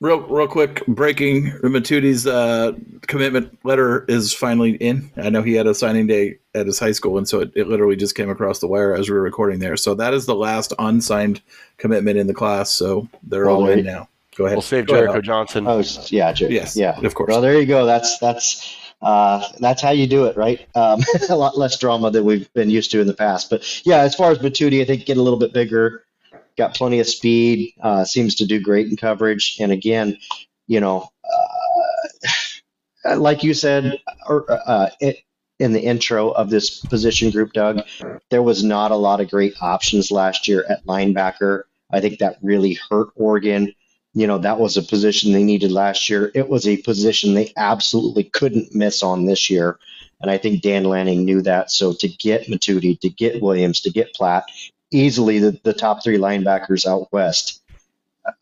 Real, real quick, breaking Mothudi's uh, commitment letter is finally in. I know he had a signing day at his high school, and so it, it, literally just came across the wire as we were recording there. So that is the last unsigned commitment in the class. So they're all in now. Go ahead. We'll save go Jericho ahead. Johnson. Oh, yeah, Jer- yes, yeah, of course. Well, there you go. That's that's uh, that's how you do it, right? Um, a lot less drama than we've been used to in the past. But yeah, as far as Mothudi, I think get a little bit bigger got plenty of speed, uh, seems to do great in coverage. And again, you know, uh, like you said uh, it, in the intro of this position group, Doug, there was not a lot of great options last year at linebacker. I think that really hurt Oregon. You know, that was a position they needed last year. It was a position they absolutely couldn't miss on this year. And I think Dan Lanning knew that. So to get Mothudi, to get Williams, to get Platt, easily the, the top three linebackers out west.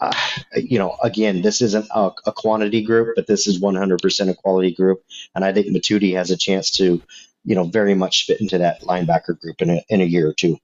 Uh, you know, again, this isn't a, a, quantity group, but this is 100% a quality group. And I think Mothudi has a chance to, you know, very much fit into that linebacker group in a, in a year or two.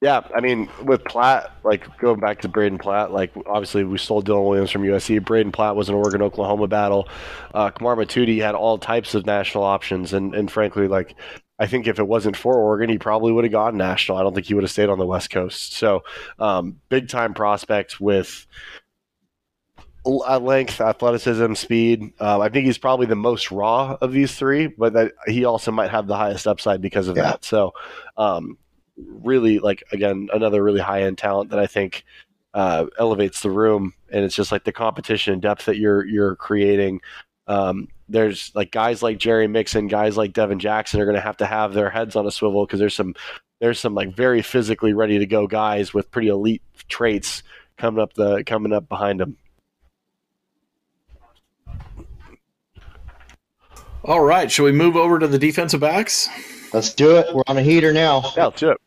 Yeah, I mean, with Platt, like going back to Braden Platt, like obviously we stole Dylan Williams from USC. Braden Platt was an Oregon Oklahoma battle. Uh, Kamar Mothudi had all types of national options, and and frankly, like I think if it wasn't for Oregon, he probably would have gone national. I don't think he would have stayed on the West Coast. So, um, big time prospect with length, athleticism, speed. Um, I think he's probably the most raw of these three, but that he also might have the highest upside because of yeah. that. So, um, really like again another really high end talent that I think uh, elevates the room, and it's just like the competition and depth that you're you're creating. Um, there's like guys like Jerry Mixon, guys like Devin Jackson are going to have to have their heads on a swivel because there's some there's some like very physically ready to go guys with pretty elite traits coming up the coming up behind them. All right, shall we move over to the defensive backs? Let's do it. We're on a heater now. Yeah, let's do it.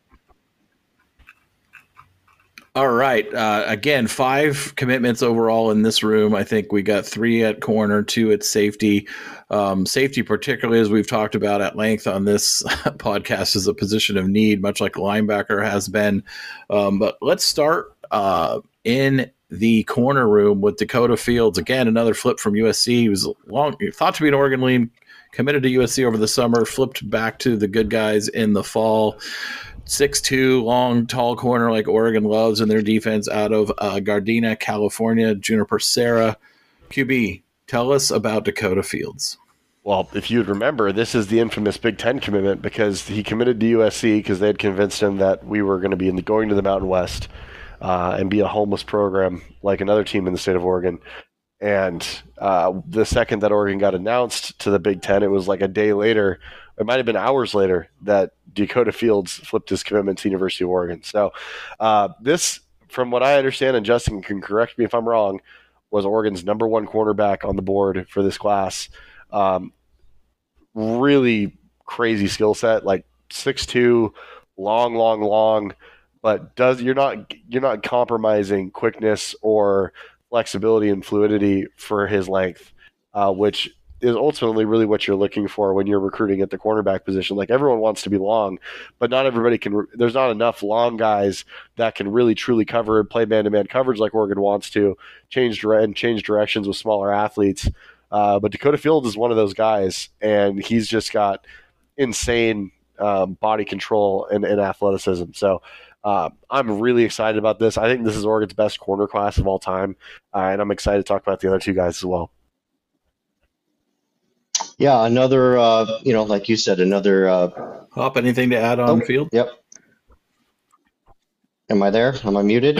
All right. Uh, again, five commitments overall in this room. I think we got three at corner, two at safety. Um, safety, particularly as we've talked about at length on this podcast, is a position of need, much like linebacker has been. Um, but let's start uh, in the corner room with Dakota Fields. Again, another flip from USC. He was long thought to be an Oregon lean, committed to USC over the summer, flipped back to the good guys in the fall. Six-two, long, tall corner like Oregon loves in their defense out of uh, Gardena, California. Juniper Serra, QB. Tell us about Dakota Fields. Well, if you'd remember, this is the infamous Big Ten commitment because he committed to USC because they had convinced him that we were going to be the, going to the Mountain West uh, and be a homeless program like another team in the state of Oregon. And uh, the second that Oregon got announced to the Big Ten, it was like a day later it might have been hours later that Dakota Fields flipped his commitment to University of Oregon. So uh, this, from what I understand, and Justin can correct me if I'm wrong, was Oregon's number one cornerback on the board for this class. Um, really crazy skill set, like six two, long, long, long, but does you're not you're not compromising quickness or flexibility and fluidity for his length, uh, which is ultimately really what you're looking for when you're recruiting at the cornerback position. Like everyone wants to be long, but not everybody can. There's not enough long guys that can really truly cover and play man to man coverage like Oregon wants to. Change and change directions with smaller athletes. Uh, but Dakota Fields is one of those guys, and he's just got insane um, body control and, and athleticism. So. Uh, I'm really excited about this. I think this is Oregon's best corner class of all time, uh, and I'm excited to talk about the other two guys as well. Yeah, another, uh, you know, like you said, another. Uh, Hop, anything to add on oh, field? Yep. Am I there? Am I muted?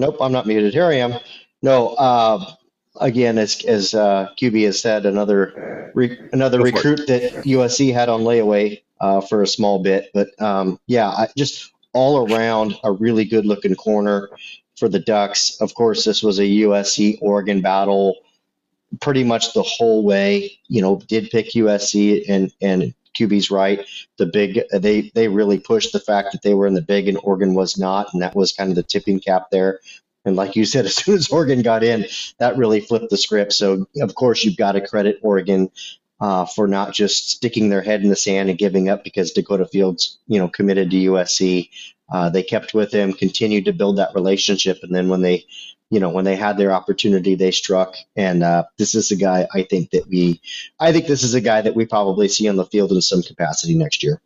nope, I'm not muted. Here I am. No, uh, again, as as uh, QB has said, another re- another recruit that USC had on layaway uh, for a small bit, but um, yeah, I, just all around a really good looking corner for the Ducks. Of course, this was a USC Oregon battle pretty much the whole way. You know, did pick USC and and QB's right. The big they they really pushed the fact that they were in the big and Oregon was not, and that was kind of the tipping cap there. And like you said, as soon as Oregon got in, that really flipped the script. So of course you've got to credit Oregon uh, for not just sticking their head in the sand and giving up because Dakota Fields, you know, committed to USC. Uh, they kept with him, continued to build that relationship, and then when they you know, when they had their opportunity, they struck. And uh, this is a guy I think that we, I think this is a guy that we probably see on the field in some capacity next year.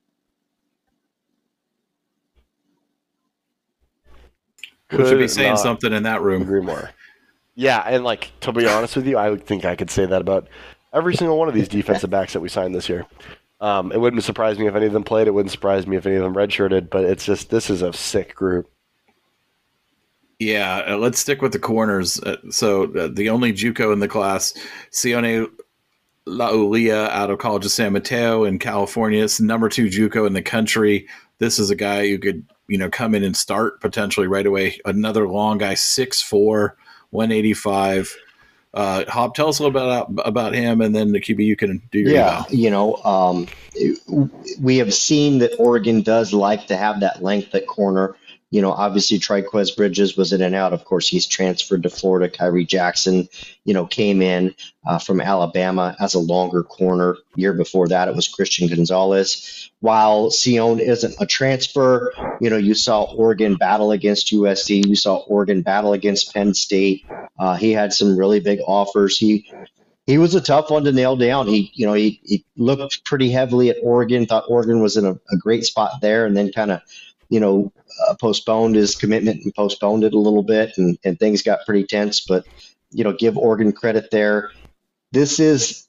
Could should be saying something in that room. Agree more. Yeah, and like to be honest with you, I would think I could say that about every single one of these defensive backs that we signed this year. Um, it wouldn't surprise me if any of them played. It wouldn't surprise me if any of them redshirted. But it's just this is a sick group. Yeah, uh, let's stick with the corners. Uh, so uh, the only JUCO in the class, Sione Laulea out of College of San Mateo in California. It's number two JUCO in the country. This is a guy who could, you know, come in and start potentially right away. Another long guy, 6'4", 185. Uh, Hop, tell us a little bit about, about him, and then the QB you can do your yeah. You know, um, we have seen that Oregon does like to have that length at corner you know, obviously Trikweze Bridges was in and out. Of course, he's transferred to Florida. Khyree Jackson, you know, came in uh, from Alabama as a longer corner. Year before that, it was Christian Gonzalez. While Sione isn't a transfer, you know, you saw Oregon battle against USC. You saw Oregon battle against Penn State. Uh, he had some really big offers. He he was a tough one to nail down. He, you know, he, he looked pretty heavily at Oregon, thought Oregon was in a, a great spot there, and then kind of, you know, uh, postponed his commitment and postponed it a little bit, and, and things got pretty tense. But you know, give Oregon credit there. This is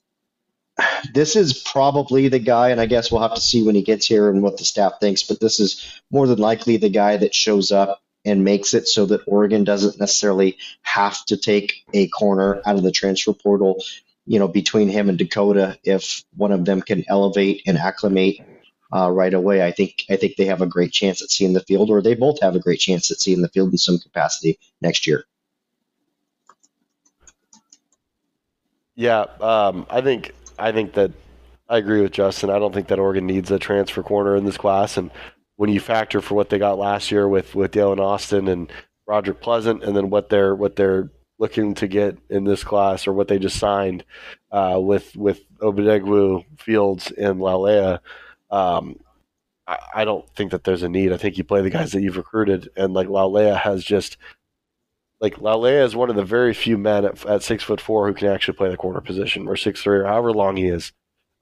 this is probably the guy, and I guess we'll have to see when he gets here and what the staff thinks. But this is more than likely the guy that shows up and makes it so that Oregon doesn't necessarily have to take a corner out of the transfer portal. You know, between him and Dakota, if one of them can elevate and acclimate uh, right away, I think I think they have a great chance at seeing the field, or they both have a great chance at seeing the field in some capacity next year. Yeah, um, I think I think that I agree with Justin. I don't think that Oregon needs a transfer corner in this class. And when you factor for what they got last year with with Dalen Austin and Roger Pleasant, and then what they're what they're looking to get in this class, or what they just signed uh, with with Obidegwu, Fields, and Laulea, um, I, I, don't think that there's a need. I think you play the guys that you've recruited, and like Laulea has just like Laulea is one of the very few men at, at six foot four who can actually play the corner position, or six three, or however long he is.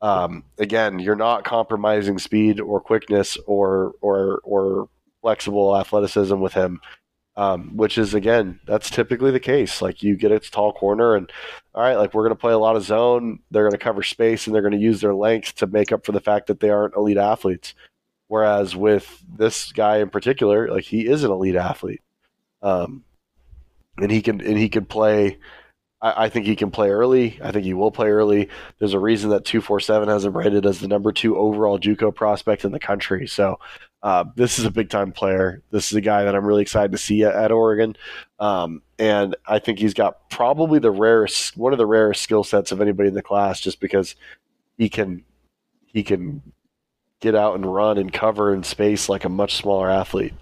Um, again, you're not compromising speed or quickness or or or flexible athleticism with him, um, which is again that's typically the case. Like you get a tall corner, and all right, like we're going to play a lot of zone. They're going to cover space, and they're going to use their length to make up for the fact that they aren't elite athletes. Whereas with this guy in particular, like he is an elite athlete, um, and he can and he can play I, I, think he can play early. I think he will play early. There's a reason that 247 has him rated as the number two overall JUCO prospect in the country. So uh, this is a big time player. This is a guy that I'm really excited to see at, at Oregon. Um, and I think he's got probably the rarest, one of the rarest skill sets of anybody in the class, just because he can, he can get out and run and cover in space like a much smaller athlete.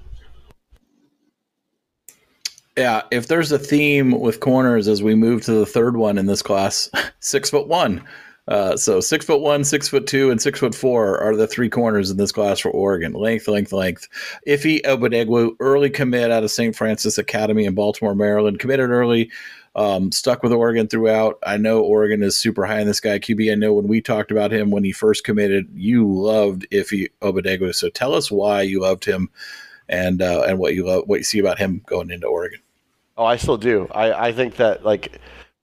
Yeah, if there's a theme with corners as we move to the third one in this class, six foot one. Uh, so six foot one, six foot two, and six foot four are the three corners in this class for Oregon. Length, length, length. Ife Obidegwu, early commit out of St. Francis Academy in Baltimore, Maryland. Committed early, um, stuck with Oregon throughout. I know Oregon is super high in this guy. QB, I know when we talked about him when he first committed, you loved Ife Obidegwu. So tell us why you loved him and uh, and what you love, what you see about him going into Oregon. Oh, I still do. I, I think that like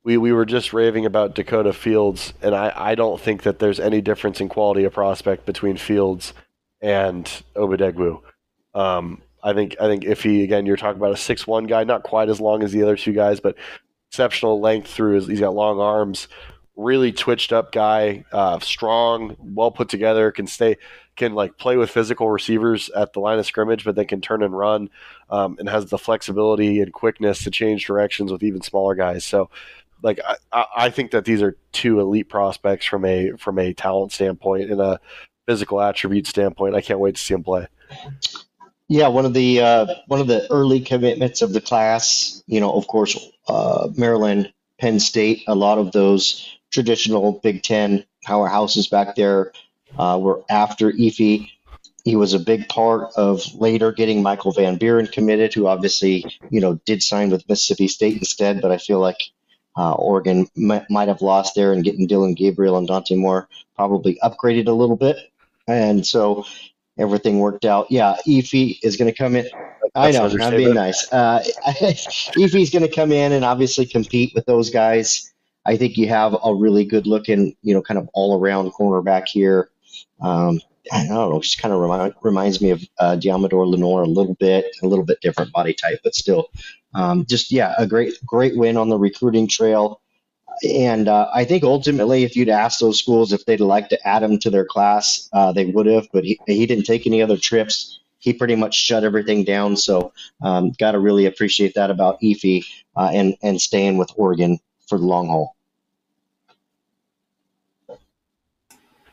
we, we were just raving about Dakota Fields, and I, I don't think that there's any difference in quality of prospect between Fields and Obidegwu. Um, I think I think if he again you're talking about a six one guy, not quite as long as the other two guys, but exceptional length through his he's got long arms, really twitched up guy, uh, strong, well put together, can stay can like play with physical receivers at the line of scrimmage, but then can turn and run, um, and has the flexibility and quickness to change directions with even smaller guys. So, like I, I think that these are two elite prospects from a from a talent standpoint and a physical attribute standpoint. I can't wait to see them play. Yeah, one of the uh, one of the early commitments of the class, you know, of course, uh, Maryland, Penn State, a lot of those traditional Big Ten powerhouses back there uh, were after Ife. He was a big part of later getting Michael Van Buren committed, who obviously, you know, did sign with Mississippi State instead. But I feel like uh, Oregon might, might have lost there, and getting Dillon Gabriel and Dante Moore probably upgraded a little bit. And so everything worked out. Yeah, Ife is going to come in. I know, I'm being nice. Uh, Ife's going to come in and obviously compete with those guys. I think you have a really good looking, you know, kind of all around cornerback here. Um, I don't know, just kind of remind, reminds me of uh, Deommodore Lenoir a little bit, a little bit different body type, but still, um, just yeah, a great great win on the recruiting trail. And uh, I think ultimately, if you'd asked those schools if they'd like to add him to their class, uh, they would have. But he, he didn't take any other trips. He pretty much shut everything down. So, um, got to really appreciate that about Ife uh, and and staying with Oregon for the long haul.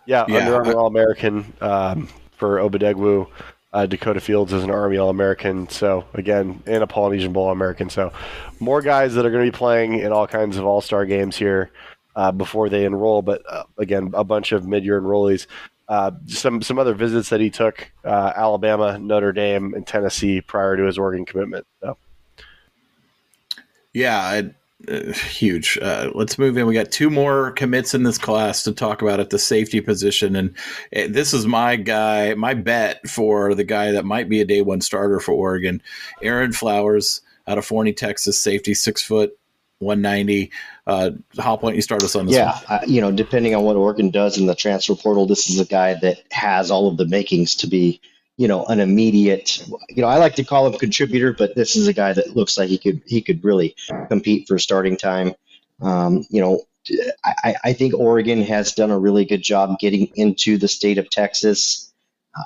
Yeah, yeah. Under Armour All American um, for Obidegwu. Uh, Dakota Fields is an Army All American. So, again, and a Polynesian Bowl All American. So, more guys that are going to be playing in all kinds of All Star games here uh, before they enroll. But, uh, again, a bunch of mid year enrollees. Uh, some some other visits that he took uh, Alabama, Notre Dame, and Tennessee prior to his Oregon commitment. So. Yeah, uh, huge. Uh, let's move in. We got two more commits in this class to talk about at the safety position, and uh, this is my guy, my bet for the guy that might be a day one starter for Oregon, Aaron Flowers out of Forney, Texas, safety, six foot, 190. Uh, Hop, why don't you start us on this? Yeah, uh, you know, depending on what Oregon does in the transfer portal, this is a guy that has all of the makings to be you know, an immediate, you know, I like to call him contributor, but this is a guy that looks like he could he could really compete for starting time. Um, you know, I, I think Oregon has done a really good job getting into the state of Texas.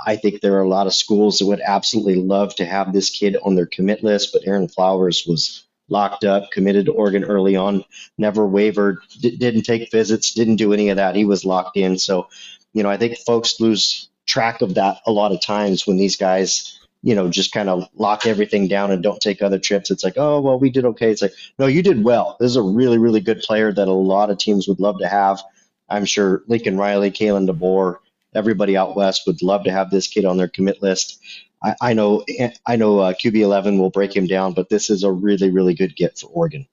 I think there are a lot of schools that would absolutely love to have this kid on their commit list, but Aaron Flowers was locked up, committed to Oregon early on, never wavered, didn't take visits, didn't do any of that. He was locked in. So You know, I think folks lose track of that a lot of times when these guys, you know, just kind of lock everything down and don't take other trips. It's like, oh, well, we did okay. It's like, no, you did well. This is a really, really good player that a lot of teams would love to have. I'm sure Lincoln Riley, Kalen DeBoer, everybody out west would love to have this kid on their commit list. I, I know, I know, uh, QB eleven will break him down, but this is a really, really good get for Oregon.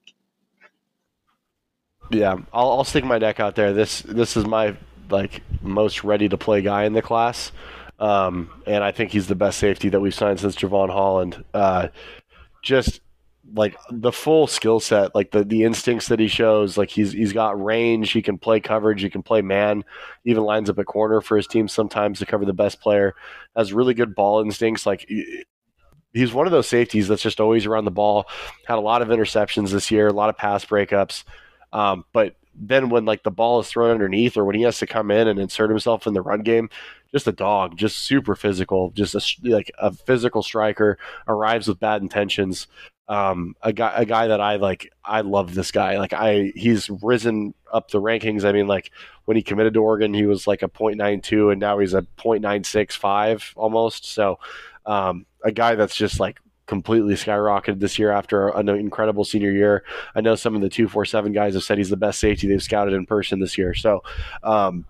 Yeah, I'll, I'll stick my neck out there. This this is my like most ready to play guy in the class, um, and I think he's the best safety that we've signed since Jevon Holland. Uh, just like the full skill set, like the the instincts that he shows. Like he's he's got range. He can play coverage. He can play man. Even lines up at corner for his team sometimes to cover the best player. Has really good ball instincts. Like he's one of those safeties that's just always around the ball. Had a lot of interceptions this year. A lot of pass breakups. Um, but then when like the ball is thrown underneath or when he has to come in and insert himself in the run game, just a dog, just super physical, just a, like a physical striker arrives with bad intentions. Um, a guy, a guy that I like, I love this guy. Like I, he's risen up the rankings. I mean, like when he committed to Oregon, he was like a 0.92 and now he's a 0.965 almost. So, um, a guy that's just like completely skyrocketed this year after an incredible senior year. I know some of the 247 guys have said he's the best safety they've scouted in person this year. So, um,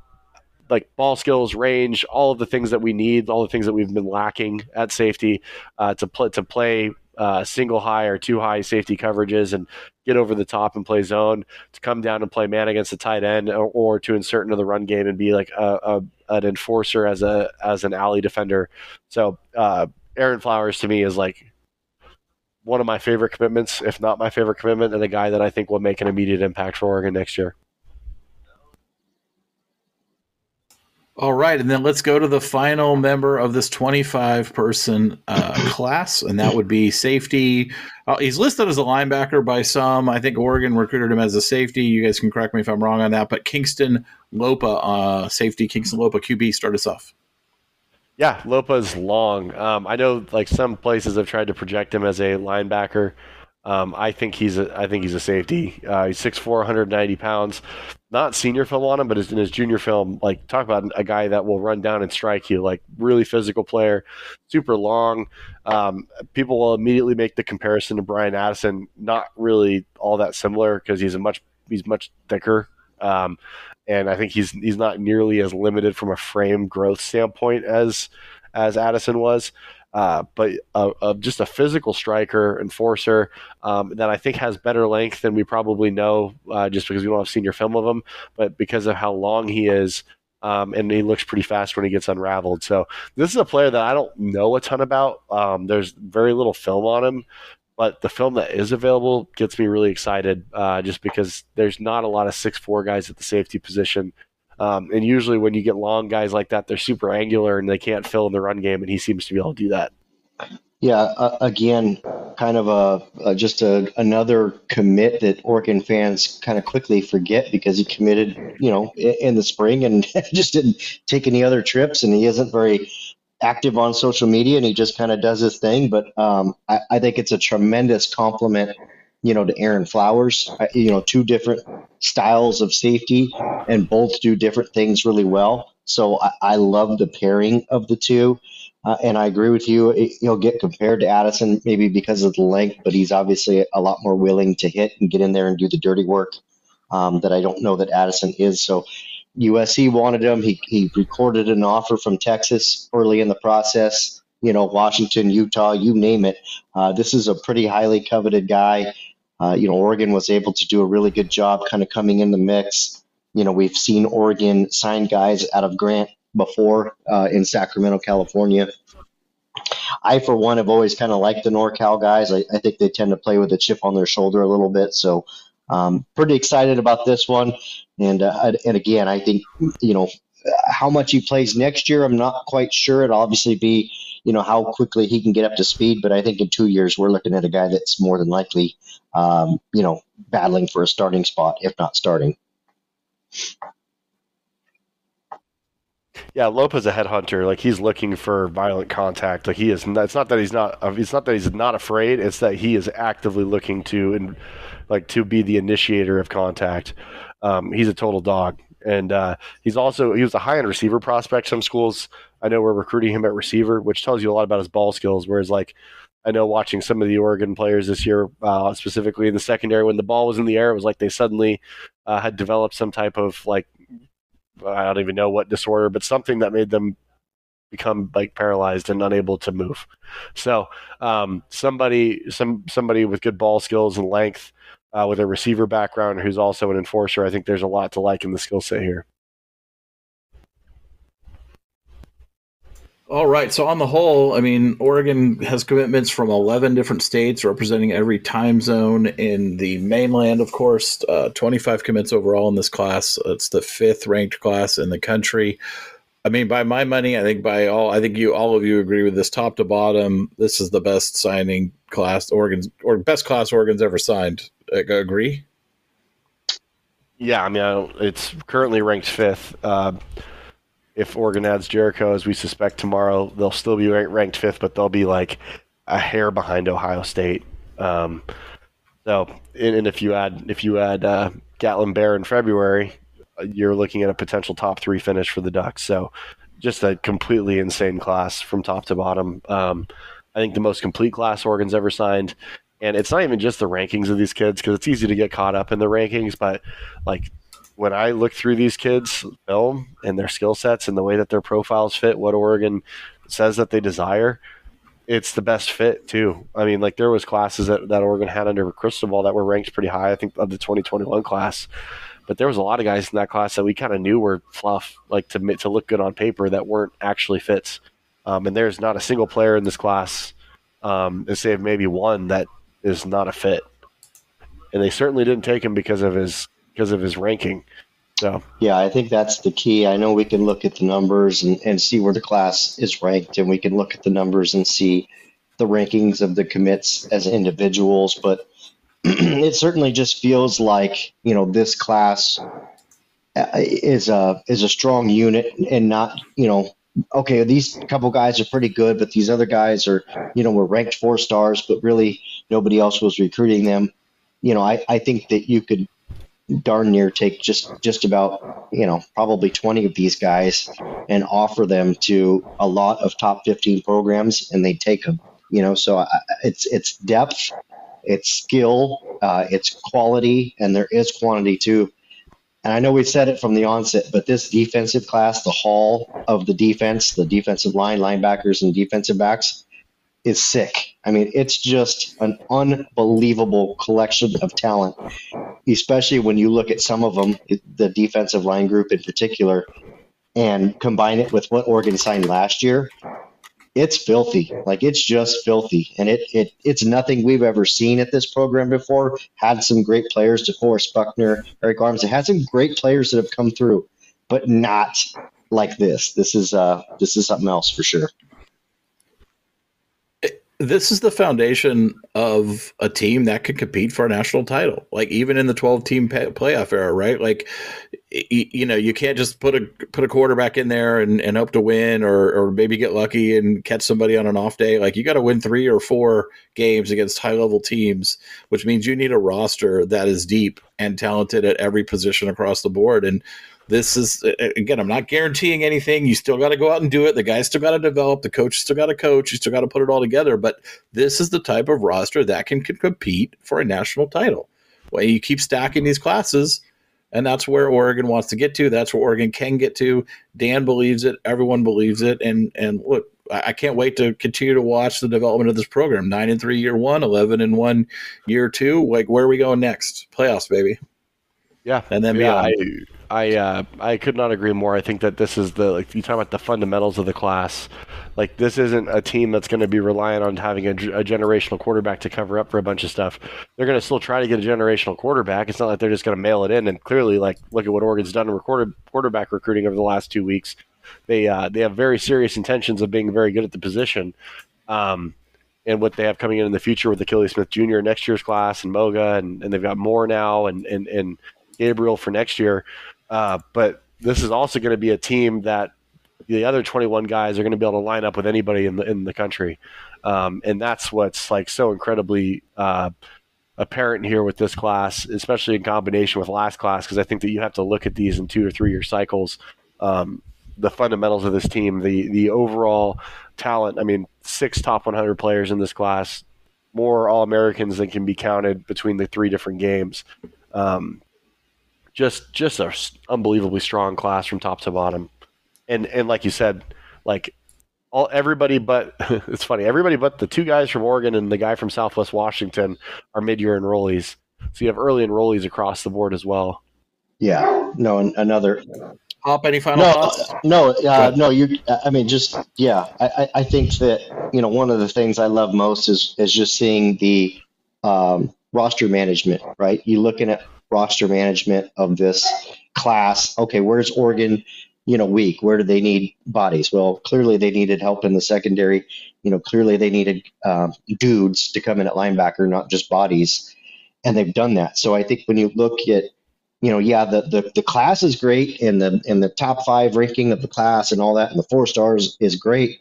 like ball skills, range, all of the things that we need, all the things that we've been lacking at safety uh, to play to play uh, single high or two high safety coverages and get over the top and play zone to come down and play man against the tight end or, or to insert into the run game and be like a, a, an enforcer as a as an alley defender. So uh, Aaron Flowers to me is like one of my favorite commitments, if not my favorite commitment, and a guy that I think will make an immediate impact for Oregon next year. All right, and then let's go to the final member of this 25 person uh, class, and that would be safety. Uh, he's listed as a linebacker by some. I think Oregon recruited him as a safety. You guys can correct me if I'm wrong on that, but Kingston Lopa, uh, safety, Kingston Lopa, QB, start us off. Yeah, Lopa's long. Um, I know like some places have tried to project him as a linebacker. Um, I think he's a, I think he's a safety. Uh, he's 6'4", 190 pounds. Not senior film on him, but in his junior film, like talk about a guy that will run down and strike you. Like really physical player, super long. Um, people will immediately make the comparison to Bryan Addison. Not really all that similar because he's a much he's much thicker. Um, and I think he's he's not nearly as limited from a frame growth standpoint as as Addison was. Uh, but uh, uh, just a physical striker, enforcer um, that I think has better length than we probably know, uh, just because we don't have senior film of him, but because of how long he is. Um, and he looks pretty fast when he gets unraveled. So this is a player that I don't know a ton about. Um, there's very little film on him, but the film that is available gets me really excited uh, just because there's not a lot of six four guys at the safety position. Um, and usually when you get long guys like that, they're super angular and they can't fill in the run game, and he seems to be able to do that. Yeah, uh, again, kind of a, a just a, another commit that Oregon fans kind of quickly forget because he committed, you know, in, in the spring and just didn't take any other trips, and he isn't very active on social media and he just kind of does his thing. But um, I, I, think it's a tremendous compliment, you know, to Aaron Flowers. I, you know, two different styles of safety and both do different things really well. So I, I love the pairing of the two. Uh, and I agree with you. He'll get compared to Addison maybe because of the length, but he's obviously a lot more willing to hit and get in there and do the dirty work um, that I don't know that Addison is. So USC wanted him. He, he recorded an offer from Texas early in the process. You know, Washington, Utah, you name it. Uh, this is a pretty highly coveted guy. Uh, you know, Oregon was able to do a really good job kind of coming in the mix. You know, we've seen Oregon sign guys out of Grant before uh, in Sacramento, California. I, for one, have always kind of liked the NorCal guys. I, I, think they tend to play with a chip on their shoulder a little bit. So, um, pretty excited about this one. And uh, and again, I think you know how much he plays next year. I'm not quite sure. It'll obviously be you know how quickly he can get up to speed. But I think in two years we're looking at a guy that's more than likely um, you know battling for a starting spot, if not starting. Yeah, Lopa's a headhunter. Like he's looking for violent contact. Like he is. It's not that he's not. It's not that he's not afraid. It's that he is actively looking to and like to be the initiator of contact. Um, he's a total dog, and uh, he's also he was a high end receiver prospect. Some schools I know were recruiting him at receiver, which tells you a lot about his ball skills. Whereas like I know watching some of the Oregon players this year, uh, specifically in the secondary, when the ball was in the air, it was like they suddenly uh, had developed some type of like I don't even know what disorder, but something that made them become like paralyzed and unable to move. So um, somebody, some somebody with good ball skills and length, uh, with a receiver background who's also an enforcer. I think there's a lot to like in the skill set here. All right. So on the whole, I mean, Oregon has commitments from 11 different states representing every time zone in the mainland, of course. Uh, 25 commits overall in this class. It's the fifth ranked class in the country. I mean, by my money, I think by all, I think you all of you agree with this top to bottom. This is the best signing class Oregon's or best class Oregon's ever signed. Agree? Yeah, I mean, I it's currently ranked fifth. Uh, if Oregon adds Jericho, as we suspect tomorrow, they'll still be ranked fifth, but they'll be like a hair behind Ohio State. Um, so, and, and, if you add if you add uh, Gatlin Bair in February, you're looking at a potential top three finish for the Ducks. So, just a completely insane class from top to bottom. Um, I think the most complete class Oregon's ever signed. And it's not even just the rankings of these kids because it's easy to get caught up in the rankings, but like when I look through these kids' film and their skill sets and the way that their profiles fit what Oregon says that they desire, it's the best fit too. I mean, like there was classes that, that Oregon had under Cristobal that were ranked pretty high. I think of the 2021 class, but there was a lot of guys in that class that we kind of knew were fluff, like to to look good on paper that weren't actually fits. Um, and there's not a single player in this class, um, save maybe one that is not a fit. And they certainly didn't take him because of his because of his ranking. So yeah, I think that's the key. I know we can look at the numbers and, and see where the class is ranked, and we can look at the numbers and see the rankings of the commits as individuals, but it certainly just feels like you know this class uh, is a is a strong unit and not you know okay these couple guys are pretty good but these other guys are you know were ranked four stars but really nobody else was recruiting them. You know i, I think that you could darn near take just just about you know probably 20 of these guys and offer them to a lot of top 15 programs and they take them you know? So it's it's depth it's skill uh, it's quality and there is quantity too. And i know we said it from the onset but this defensive class the hall of the defense the defensive line linebackers and defensive backs is sick. I mean, it's just an unbelievable collection of talent, especially when you look at some of them, the defensive line group in particular, and combine it with what Oregon signed last year. It's filthy. Like it's just filthy. And it, it it's nothing we've ever seen at this program before. Had some great players, DeForest Buckner, Arik Armstead, had some great players that have come through, but not like this. This is uh this is something else for sure this is the foundation of a team that could compete for a national title like even in the 12 team pay- playoff era right? Like y- you know you can't just put a put a quarterback in there and, and hope to win or or maybe get lucky and catch somebody on an off day. Like you got to win three or four games against high level teams which means you need a roster that is deep and talented at every position across the board. And this is again i'm not guaranteeing anything. You still got to go out and do it. The guys still got to develop. The coach still got to coach. You still got to put it all together. But this is the type of roster that can, can compete for a national title. Well you keep stacking these classes and that's where oregon wants to get to. That's where oregon can get to. Dan believes it. Everyone believes it. And and look I can't wait to continue to watch the development of this program. Nine and three year one, 11 and one year two. Like, where are we going next? Playoffs, baby. Yeah, and then yeah, beyond. I I uh, I could not agree more. I think that this is the like you talk about the fundamentals of the class. Like this isn't a team that's going to be reliant on having a, a, generational quarterback to cover up for a bunch of stuff. They're going to still try to get a generational quarterback. It's not like they're just going to mail it in. And clearly, like look at what Oregon's done in recorded quarterback recruiting over the last two weeks. They uh, they have very serious intentions of being very good at the position. Um, and what they have coming in in the future with Akili Smith Jr. next year's class and Moga, and, and they've got more now, and and and Gabriel for next year. Uh, but this is also going to be a team that the other 21 guys are going to be able to line up with anybody in the in the country, um, and that's what's like so incredibly uh, apparent here with this class, especially in combination with last class, because I think that you have to look at these in two or three year cycles. Um, the fundamentals of this team, the the overall talent. I mean, six top 100 players in this class, more All Americans than can be counted between the three different games. Um, just just a unbelievably strong class from top to bottom, and and like you said, like all everybody but it's funny everybody but the two guys from Oregon and the guy from Southwest Washington are mid-year enrollees. So you have early enrollees across the board as well. Yeah, no, another Hop, any final no, thoughts? No, uh, no, you. I mean, just yeah. I, I think that you know one of the things I love most is is just seeing the um, roster management. Right, you looking at roster management of this class. Okay, where's Oregon? You know, weak. Where do they need bodies? Well, clearly they needed help in the secondary. You know, clearly they needed um, dudes to come in at linebacker, not just bodies, and they've done that. So I think when you look at you know, yeah, the, the, the class is great and the and the top five ranking of the class and all that, and the four stars is great.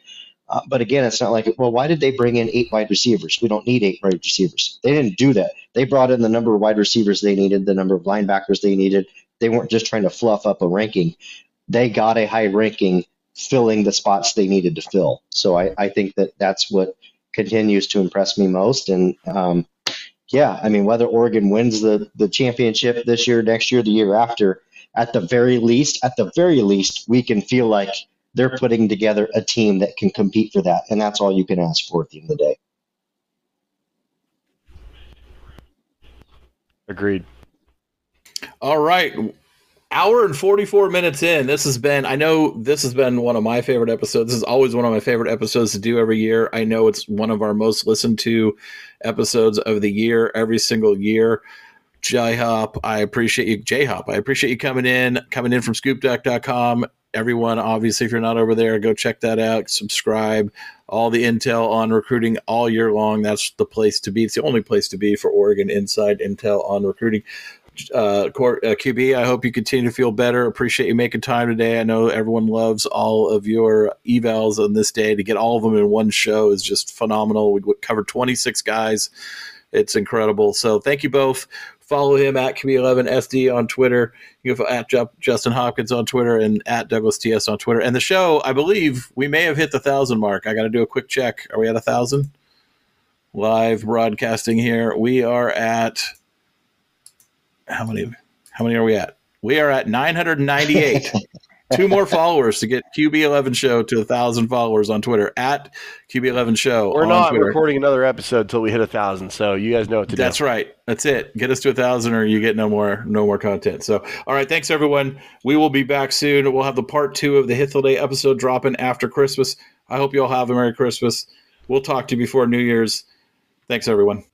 Uh, but again, it's not like, well, why did they bring in eight wide receivers? We don't need eight wide receivers. They didn't do that. They brought in the number of wide receivers they needed, the number of linebackers they needed. They weren't just trying to fluff up a ranking. They got a high ranking filling the spots they needed to fill. So I, I think that that's what continues to impress me most. And um, yeah, I mean, whether Oregon wins the, the championship this year, next year, the year after, at the very least, at the very least, we can feel like they're putting together a team that can compete for that. And that's all you can ask for at the end of the day. Agreed. All right hour and 44 minutes in this has been i know this has been one of my favorite episodes this is always one of my favorite episodes to do every year i know it's one of our most listened to episodes of the year every single year j hop i appreciate you j hop i appreciate you coming in coming in from scoopduck.com everyone obviously if you're not over there go check that out subscribe all the intel on recruiting all year long that's the place to be it's the only place to be for oregon inside intel on recruiting uh, QB, uh, I hope you continue to feel better. Appreciate you making time today. I know everyone loves all of your evals on this day. To get all of them in one show is just phenomenal. We covered 26 guys. It's incredible. So thank you both. Follow him at QB11SD on Twitter. You can at Justin Hopkins on Twitter and at Douglas TS on Twitter. And the show, I believe we may have hit the thousand mark. I got to do a quick check. Are we at a thousand? Live broadcasting here. We are at how many how many are we at? We are at 998. Two more followers to get QB11 Show to a thousand followers on Twitter at QB11 Show. We're not Twitter. recording another episode until we hit a thousand, so you guys know what to That's do. That's right. That's it. Get us to a thousand, or you get no more no more content. So, all right, thanks everyone. We will be back soon. We'll have the part two of the Hithel Day episode dropping after Christmas. I hope you all have a Merry Christmas. We'll talk to you before New Year's. Thanks everyone.